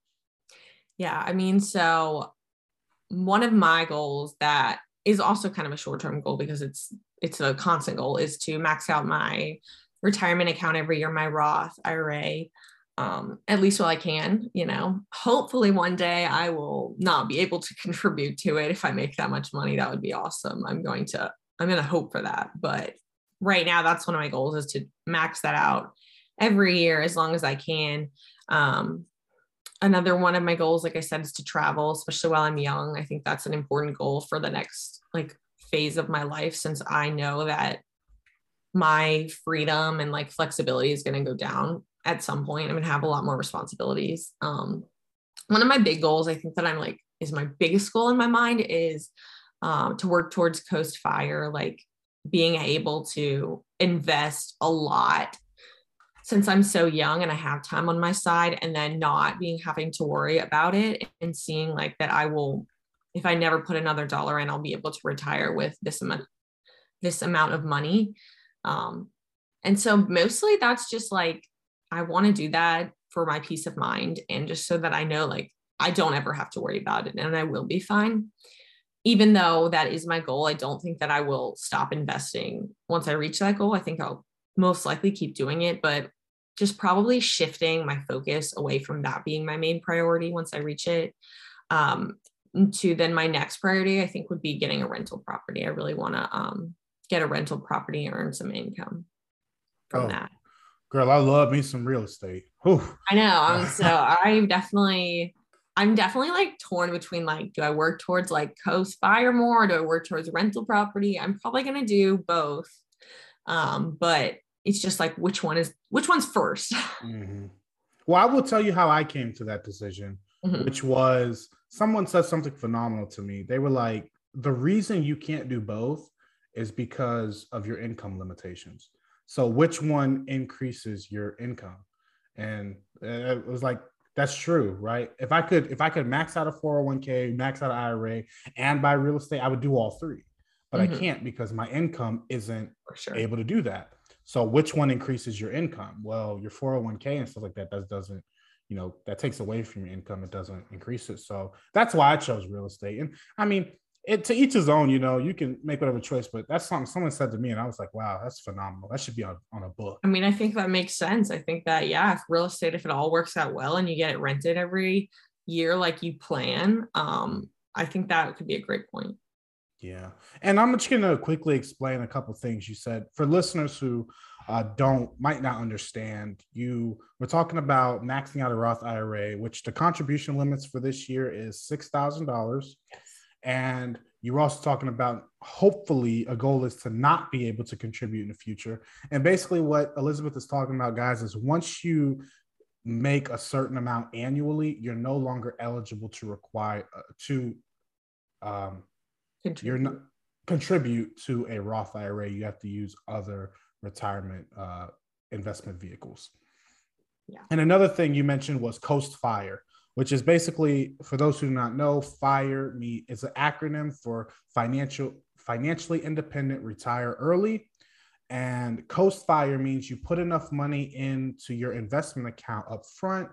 Yeah, I mean, so one of my goals that is also kind of a short term goal because it's it's a constant goal is to max out my retirement account every year, my Roth IRA um, at least while I can, you know, hopefully one day I will not be able to contribute to it. If I make that much money, that would be awesome. I'm going to, I'm going to hope for that. But right now, that's one of my goals is to max that out every year as long as I can. Um, another one of my goals, like I said, is to travel, especially while I'm young. I think that's an important goal for the next like phase of my life since I know that my freedom and like flexibility is going to go down at some point. I'm going to have a lot more responsibilities. Um, one of my big goals, I think that I'm like, is my biggest goal in my mind is um, to work towards Coast Fire, like being able to invest a lot since I'm so young and I have time on my side, and then not being having to worry about it and seeing like that I will, if I never put another dollar in, I'll be able to retire with this amount, this amount of money. Um, and so mostly that's just like I want to do that for my peace of mind and just so that I know like I don't ever have to worry about it and I will be fine. Even though that is my goal, I don't think that I will stop investing once I reach that goal. I think I'll most likely keep doing it, but just probably shifting my focus away from that being my main priority once I reach it. Um, to then my next priority, I think would be getting a rental property. I really want to um, get a rental property and earn some income from oh, that. Girl, I love me some real estate. Whew. I know. Um, so I definitely, I'm definitely like torn between like, do I work towards like Coast Fire more or do I work towards rental property? I'm probably gonna do both. Um, but it's just like which one is which one's 1st mm-hmm. Well, I will tell you how I came to that decision, mm-hmm. which was someone said something phenomenal to me. They were like, the reason you can't do both is because of your income limitations. So which one increases your income? And it was like that's true, right? If I could if I could max out a 401k, max out an IRA and buy real estate, I would do all three. But mm-hmm. I can't because my income isn't sure. able to do that. So which one increases your income? Well, your 401k and stuff like that that doesn't you know that takes away from your income it doesn't increase it so that's why i chose real estate and i mean it to each his own, you know, you can make whatever choice, but that's something someone said to me, and I was like, wow, that's phenomenal. That should be on, on a book. I mean, I think that makes sense. I think that, yeah, if real estate, if it all works out well and you get it rented every year like you plan, um, I think that could be a great point. Yeah. And I'm just going to quickly explain a couple things you said for listeners who uh, don't, might not understand. You were talking about maxing out a Roth IRA, which the contribution limits for this year is $6,000. Yes and you were also talking about hopefully a goal is to not be able to contribute in the future. And basically, what Elizabeth is talking about, guys, is once you make a certain amount annually, you're no longer eligible to require uh, to um, contribute. you're not contribute to a Roth IRA. You have to use other retirement uh, investment vehicles. Yeah. And another thing you mentioned was Coast Fire which is basically, for those who do not know, FIRE me is an acronym for financial financially independent retire early. And Coast Fire means you put enough money into your investment account up front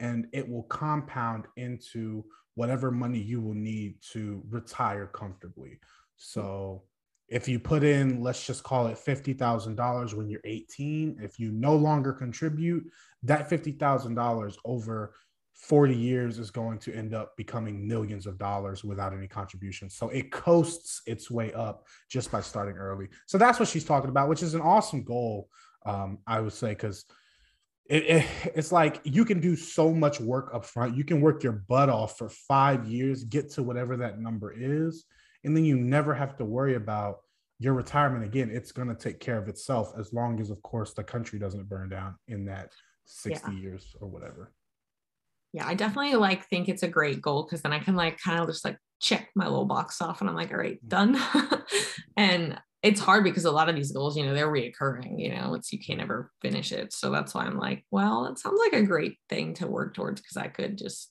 and it will compound into whatever money you will need to retire comfortably. So if you put in, let's just call it $50,000 when you're 18, if you no longer contribute, that $50,000 over 40 years is going to end up becoming millions of dollars without any contributions. So it coasts its way up just by starting early. So that's what she's talking about, which is an awesome goal, um, I would say, because it, it, it's like you can do so much work up front. You can work your butt off for five years, get to whatever that number is, and then you never have to worry about your retirement again. It's going to take care of itself as long as, of course, the country doesn't burn down in that 60 yeah. years or whatever. Yeah, I definitely like think it's a great goal because then I can like kind of just like check my little box off and I'm like, all right, mm. done. and it's hard because a lot of these goals, you know, they're reoccurring, you know, it's you can't ever finish it. So that's why I'm like, well, it sounds like a great thing to work towards because I could just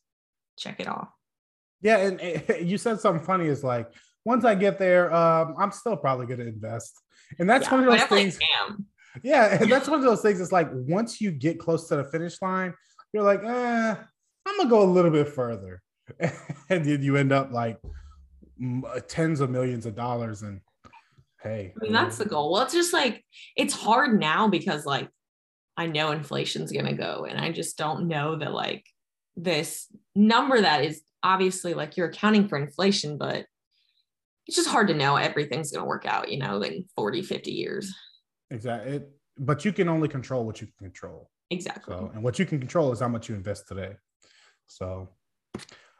check it off. Yeah, and, and you said something funny is like once I get there, um, I'm still probably gonna invest. And that's yeah, one of those things. Am. Yeah, and that's one of those things. It's like once you get close to the finish line, you're like, eh, I'm gonna go a little bit further, and then you end up like uh, tens of millions of dollars and hey. I mean that's the goal. Well it's just like it's hard now because like i know inflation's going to go and i just don't know that like this number that is obviously like you're accounting for inflation but it's just hard to know everything's going to work out you know in 40 50 years. Exactly it, but you can only control what you can control. Exactly. So, and what you can control is how much you invest today so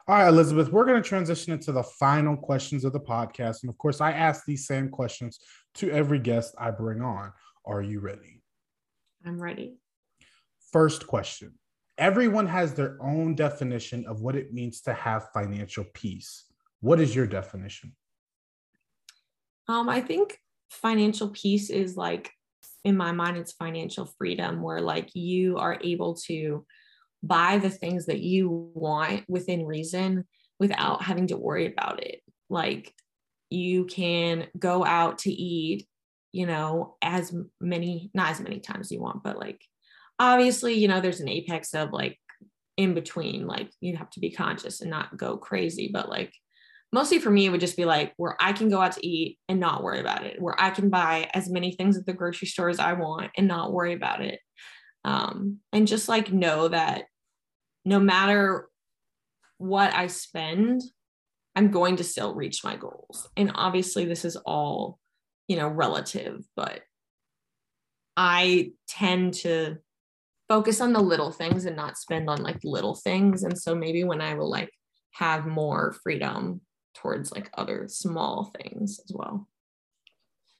all right, Elizabeth, we're going to transition into the final questions of the podcast. And of course, I ask these same questions to every guest I bring on. Are you ready? I'm ready. First question Everyone has their own definition of what it means to have financial peace. What is your definition? Um, I think financial peace is like, in my mind, it's financial freedom where like you are able to buy the things that you want within reason without having to worry about it. Like you can go out to eat, you know, as many, not as many times you want, but like obviously, you know, there's an apex of like in between, like you have to be conscious and not go crazy, but like mostly for me, it would just be like where I can go out to eat and not worry about it, where I can buy as many things at the grocery store as I want and not worry about it um, and just like know that no matter what I spend, I'm going to still reach my goals. And obviously, this is all, you know, relative, but I tend to focus on the little things and not spend on like little things. And so maybe when I will like have more freedom towards like other small things as well.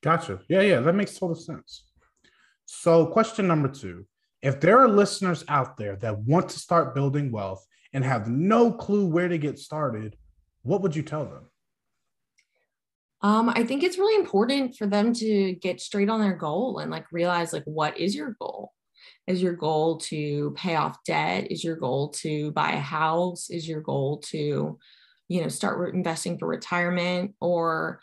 Gotcha. Yeah, yeah, that makes total sense. So, question number two if there are listeners out there that want to start building wealth and have no clue where to get started, what would you tell them? Um, I think it's really important for them to get straight on their goal and like realize like what is your goal? Is your goal to pay off debt? Is your goal to buy a house? Is your goal to, you know, start investing for retirement? Or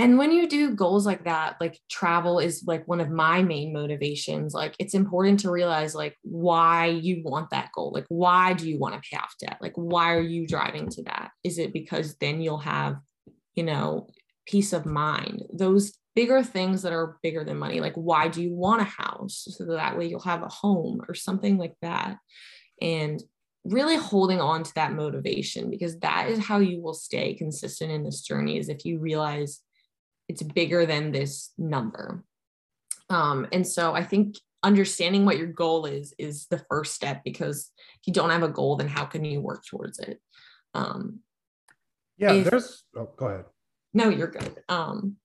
and when you do goals like that like travel is like one of my main motivations like it's important to realize like why you want that goal like why do you want to pay off debt? Like why are you driving to that? Is it because then you'll have you know peace of mind? Those bigger things that are bigger than money like why do you want a house? So that way you'll have a home or something like that. And really holding on to that motivation because that is how you will stay consistent in this journey is if you realize it's bigger than this number. Um, and so I think understanding what your goal is is the first step because if you don't have a goal, then how can you work towards it? Um, yeah, if, there's. Oh, go ahead. No, you're good. Um,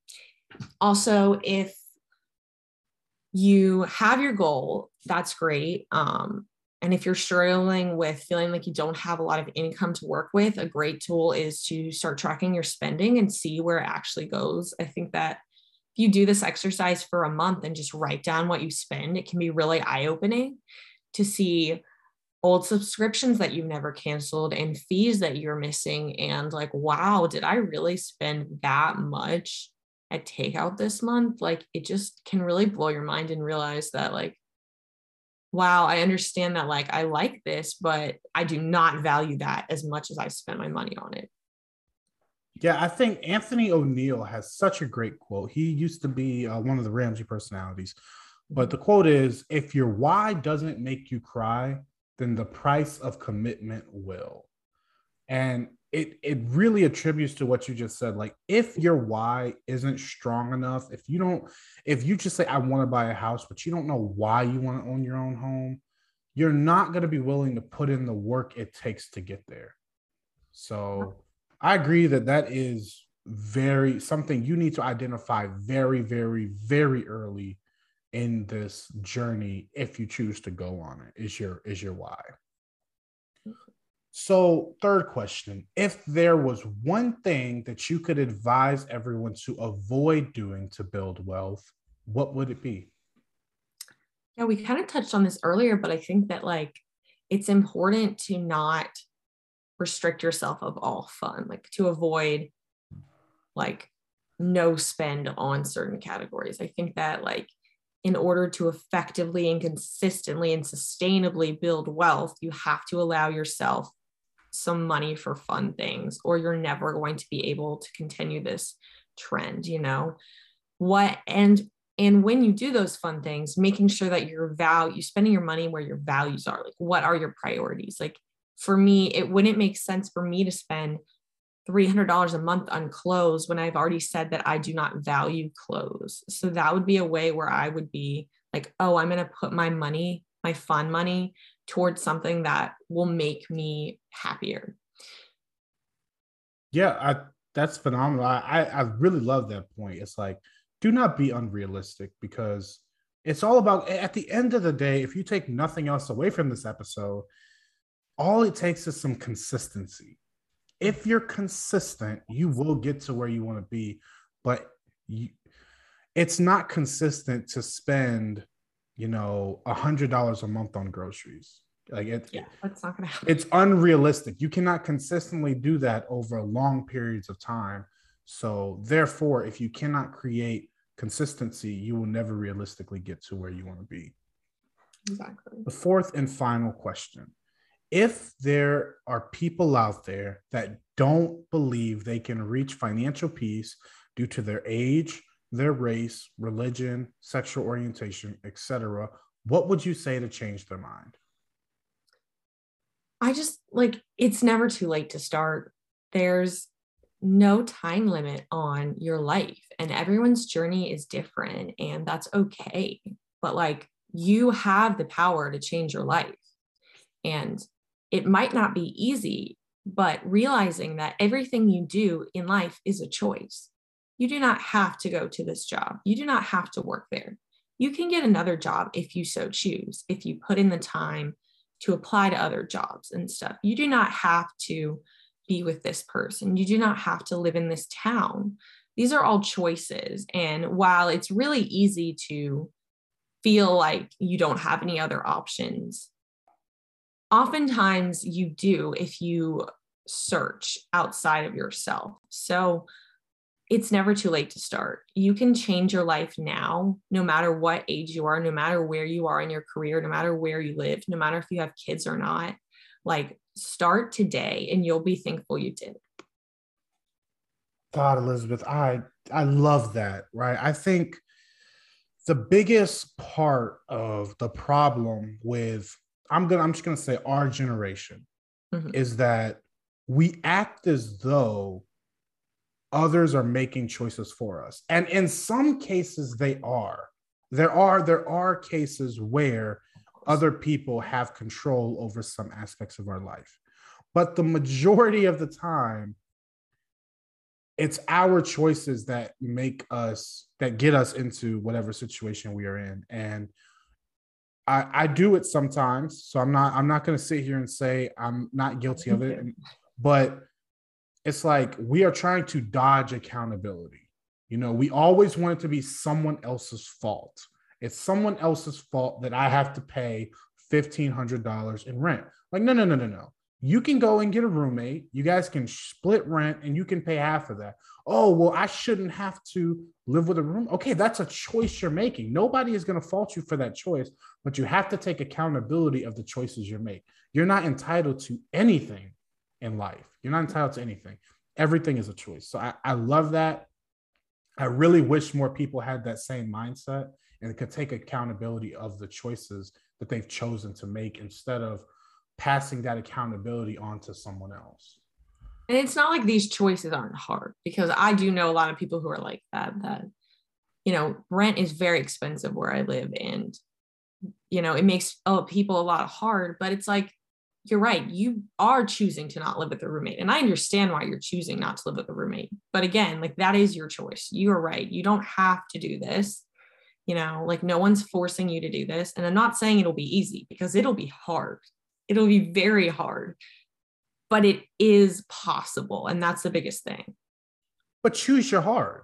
also, if you have your goal, that's great. Um, and if you're struggling with feeling like you don't have a lot of income to work with, a great tool is to start tracking your spending and see where it actually goes. I think that if you do this exercise for a month and just write down what you spend, it can be really eye opening to see old subscriptions that you've never canceled and fees that you're missing. And like, wow, did I really spend that much at takeout this month? Like, it just can really blow your mind and realize that, like, wow, I understand that like I like this, but I do not value that as much as I spent my money on it. Yeah, I think Anthony ONeal has such a great quote. He used to be uh, one of the Ramsey personalities, but the quote is If your why doesn't make you cry, then the price of commitment will. And it it really attributes to what you just said. Like if your why isn't strong enough, if you don't, if you just say I want to buy a house, but you don't know why you want to own your own home, you're not going to be willing to put in the work it takes to get there. So I agree that that is very something you need to identify very, very, very early in this journey if you choose to go on it is your is your why so third question if there was one thing that you could advise everyone to avoid doing to build wealth what would it be? Yeah we kind of touched on this earlier but i think that like it's important to not restrict yourself of all fun like to avoid like no spend on certain categories. I think that like in order to effectively and consistently and sustainably build wealth, you have to allow yourself some money for fun things, or you're never going to be able to continue this trend, you know? What and and when you do those fun things, making sure that your value, you spending your money where your values are, like what are your priorities? Like for me, it wouldn't make sense for me to spend $300 a month on clothes when I've already said that I do not value clothes. So that would be a way where I would be like, oh, I'm going to put my money, my fun money towards something that will make me happier. Yeah, I, that's phenomenal. I, I really love that point. It's like, do not be unrealistic because it's all about, at the end of the day, if you take nothing else away from this episode, all it takes is some consistency if you're consistent, you will get to where you want to be. But you, it's not consistent to spend, you know, a hundred dollars a month on groceries. Like it, yeah, that's not gonna happen. It's unrealistic. You cannot consistently do that over long periods of time. So therefore, if you cannot create consistency, you will never realistically get to where you want to be. Exactly. The fourth and final question if there are people out there that don't believe they can reach financial peace due to their age, their race, religion, sexual orientation, etc., what would you say to change their mind? I just like it's never too late to start. There's no time limit on your life, and everyone's journey is different, and that's okay. But like you have the power to change your life. And it might not be easy, but realizing that everything you do in life is a choice. You do not have to go to this job. You do not have to work there. You can get another job if you so choose, if you put in the time to apply to other jobs and stuff. You do not have to be with this person. You do not have to live in this town. These are all choices. And while it's really easy to feel like you don't have any other options, oftentimes you do if you search outside of yourself. So it's never too late to start. You can change your life now, no matter what age you are, no matter where you are in your career, no matter where you live, no matter if you have kids or not. Like, start today and you'll be thankful you did. God, Elizabeth, I I love that, right? I think the biggest part of the problem with I'm gonna I'm just gonna say our generation mm-hmm. is that we act as though others are making choices for us. And in some cases they are. There are there are cases where other people have control over some aspects of our life. But the majority of the time it's our choices that make us that get us into whatever situation we are in and I, I do it sometimes, so I'm not I'm not going to sit here and say I'm not guilty of it, but it's like we are trying to dodge accountability. You know, we always want it to be someone else's fault. It's someone else's fault that I have to pay fifteen hundred dollars in rent. Like, no, no, no, no, no. You can go and get a roommate. You guys can split rent, and you can pay half of that. Oh well, I shouldn't have to live with a room. Okay, that's a choice you're making. Nobody is going to fault you for that choice, but you have to take accountability of the choices you make. You're not entitled to anything in life. You're not entitled to anything. Everything is a choice. So I, I love that. I really wish more people had that same mindset and could take accountability of the choices that they've chosen to make instead of passing that accountability on to someone else. And it's not like these choices aren't hard because I do know a lot of people who are like that, that, you know, rent is very expensive where I live. And, you know, it makes oh, people a lot hard, but it's like, you're right. You are choosing to not live with a roommate. And I understand why you're choosing not to live with a roommate. But again, like that is your choice. You are right. You don't have to do this. You know, like no one's forcing you to do this. And I'm not saying it'll be easy because it'll be hard. It'll be very hard but it is possible. And that's the biggest thing. But choose your hard.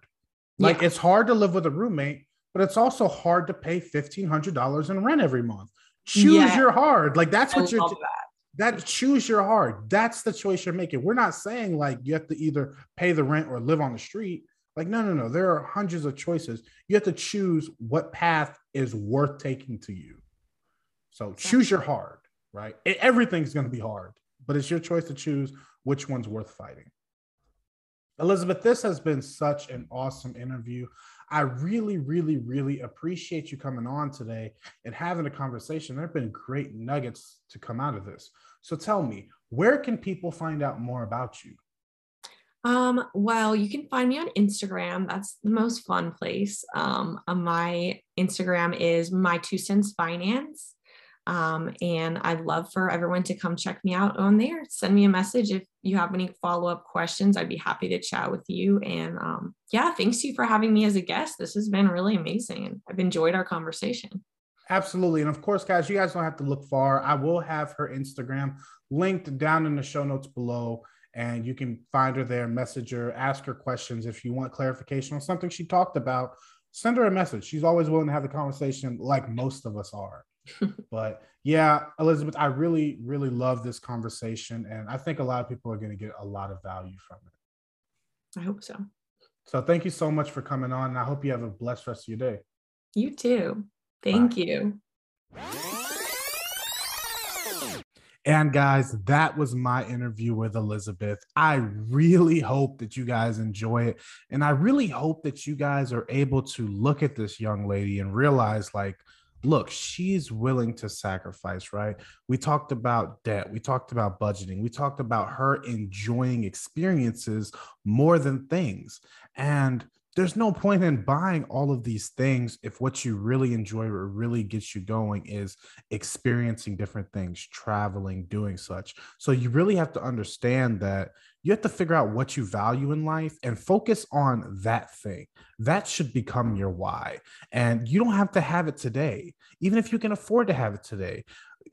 Like yeah. it's hard to live with a roommate, but it's also hard to pay $1,500 in rent every month. Choose yeah. your hard. Like that's what I you're. That. That choose your hard. That's the choice you're making. We're not saying like you have to either pay the rent or live on the street. Like, no, no, no. There are hundreds of choices. You have to choose what path is worth taking to you. So choose your hard, right? Everything's going to be hard but it's your choice to choose which one's worth fighting. Elizabeth, this has been such an awesome interview. I really, really, really appreciate you coming on today and having a conversation. There have been great nuggets to come out of this. So tell me, where can people find out more about you? Um, well, you can find me on Instagram. That's the most fun place. Um, my Instagram is my two cents finance. Um, and I'd love for everyone to come check me out on there. Send me a message if you have any follow up questions. I'd be happy to chat with you. And um, yeah, thanks you for having me as a guest. This has been really amazing. I've enjoyed our conversation. Absolutely. And of course, guys, you guys don't have to look far. I will have her Instagram linked down in the show notes below. And you can find her there, message her, ask her questions. If you want clarification on something she talked about, send her a message. She's always willing to have the conversation, like most of us are. But yeah, Elizabeth, I really, really love this conversation. And I think a lot of people are going to get a lot of value from it. I hope so. So thank you so much for coming on. And I hope you have a blessed rest of your day. You too. Thank Bye. you. And guys, that was my interview with Elizabeth. I really hope that you guys enjoy it. And I really hope that you guys are able to look at this young lady and realize, like, look, she's willing to sacrifice, right? We talked about debt, we talked about budgeting, we talked about her enjoying experiences more than things. And there's no point in buying all of these things if what you really enjoy or really gets you going is experiencing different things, traveling, doing such. So you really have to understand that you have to figure out what you value in life and focus on that thing. That should become your why. And you don't have to have it today, even if you can afford to have it today.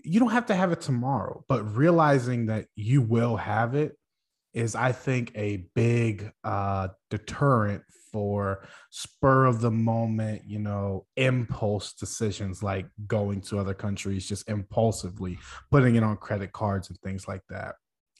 You don't have to have it tomorrow, but realizing that you will have it is, I think, a big uh, deterrent for spur of the moment, you know, impulse decisions like going to other countries just impulsively, putting it on credit cards and things like that.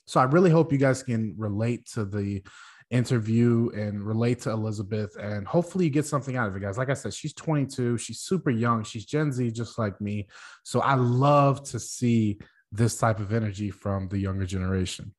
So I really hope you guys can relate to the interview and relate to Elizabeth and hopefully you get something out of it, guys. Like I said, she's 22, she's super young, she's Gen Z just like me. So I love to see this type of energy from the younger generation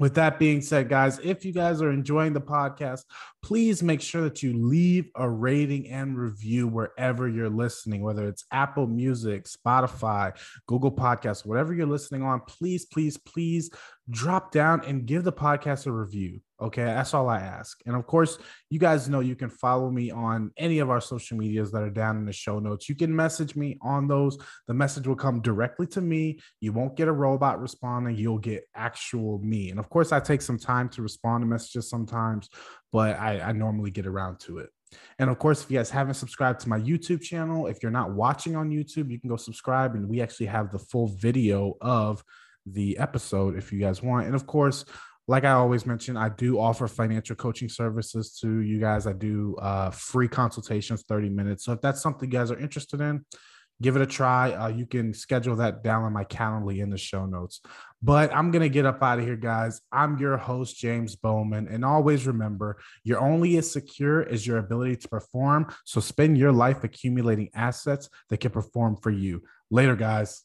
with that being said, guys, if you guys are enjoying the podcast, please make sure that you leave a rating and review wherever you're listening, whether it's Apple Music, Spotify, Google Podcasts, whatever you're listening on. Please, please, please drop down and give the podcast a review. Okay, that's all I ask. And of course, you guys know you can follow me on any of our social medias that are down in the show notes. You can message me on those. The message will come directly to me. You won't get a robot responding, you'll get actual me. And of course, I take some time to respond to messages sometimes, but I, I normally get around to it. And of course, if you guys haven't subscribed to my YouTube channel, if you're not watching on YouTube, you can go subscribe. And we actually have the full video of the episode if you guys want. And of course, like I always mention, I do offer financial coaching services to you guys. I do uh, free consultations, 30 minutes. So if that's something you guys are interested in, give it a try. Uh, you can schedule that down on my Calendly in the show notes. But I'm going to get up out of here, guys. I'm your host, James Bowman. And always remember, you're only as secure as your ability to perform. So spend your life accumulating assets that can perform for you. Later, guys.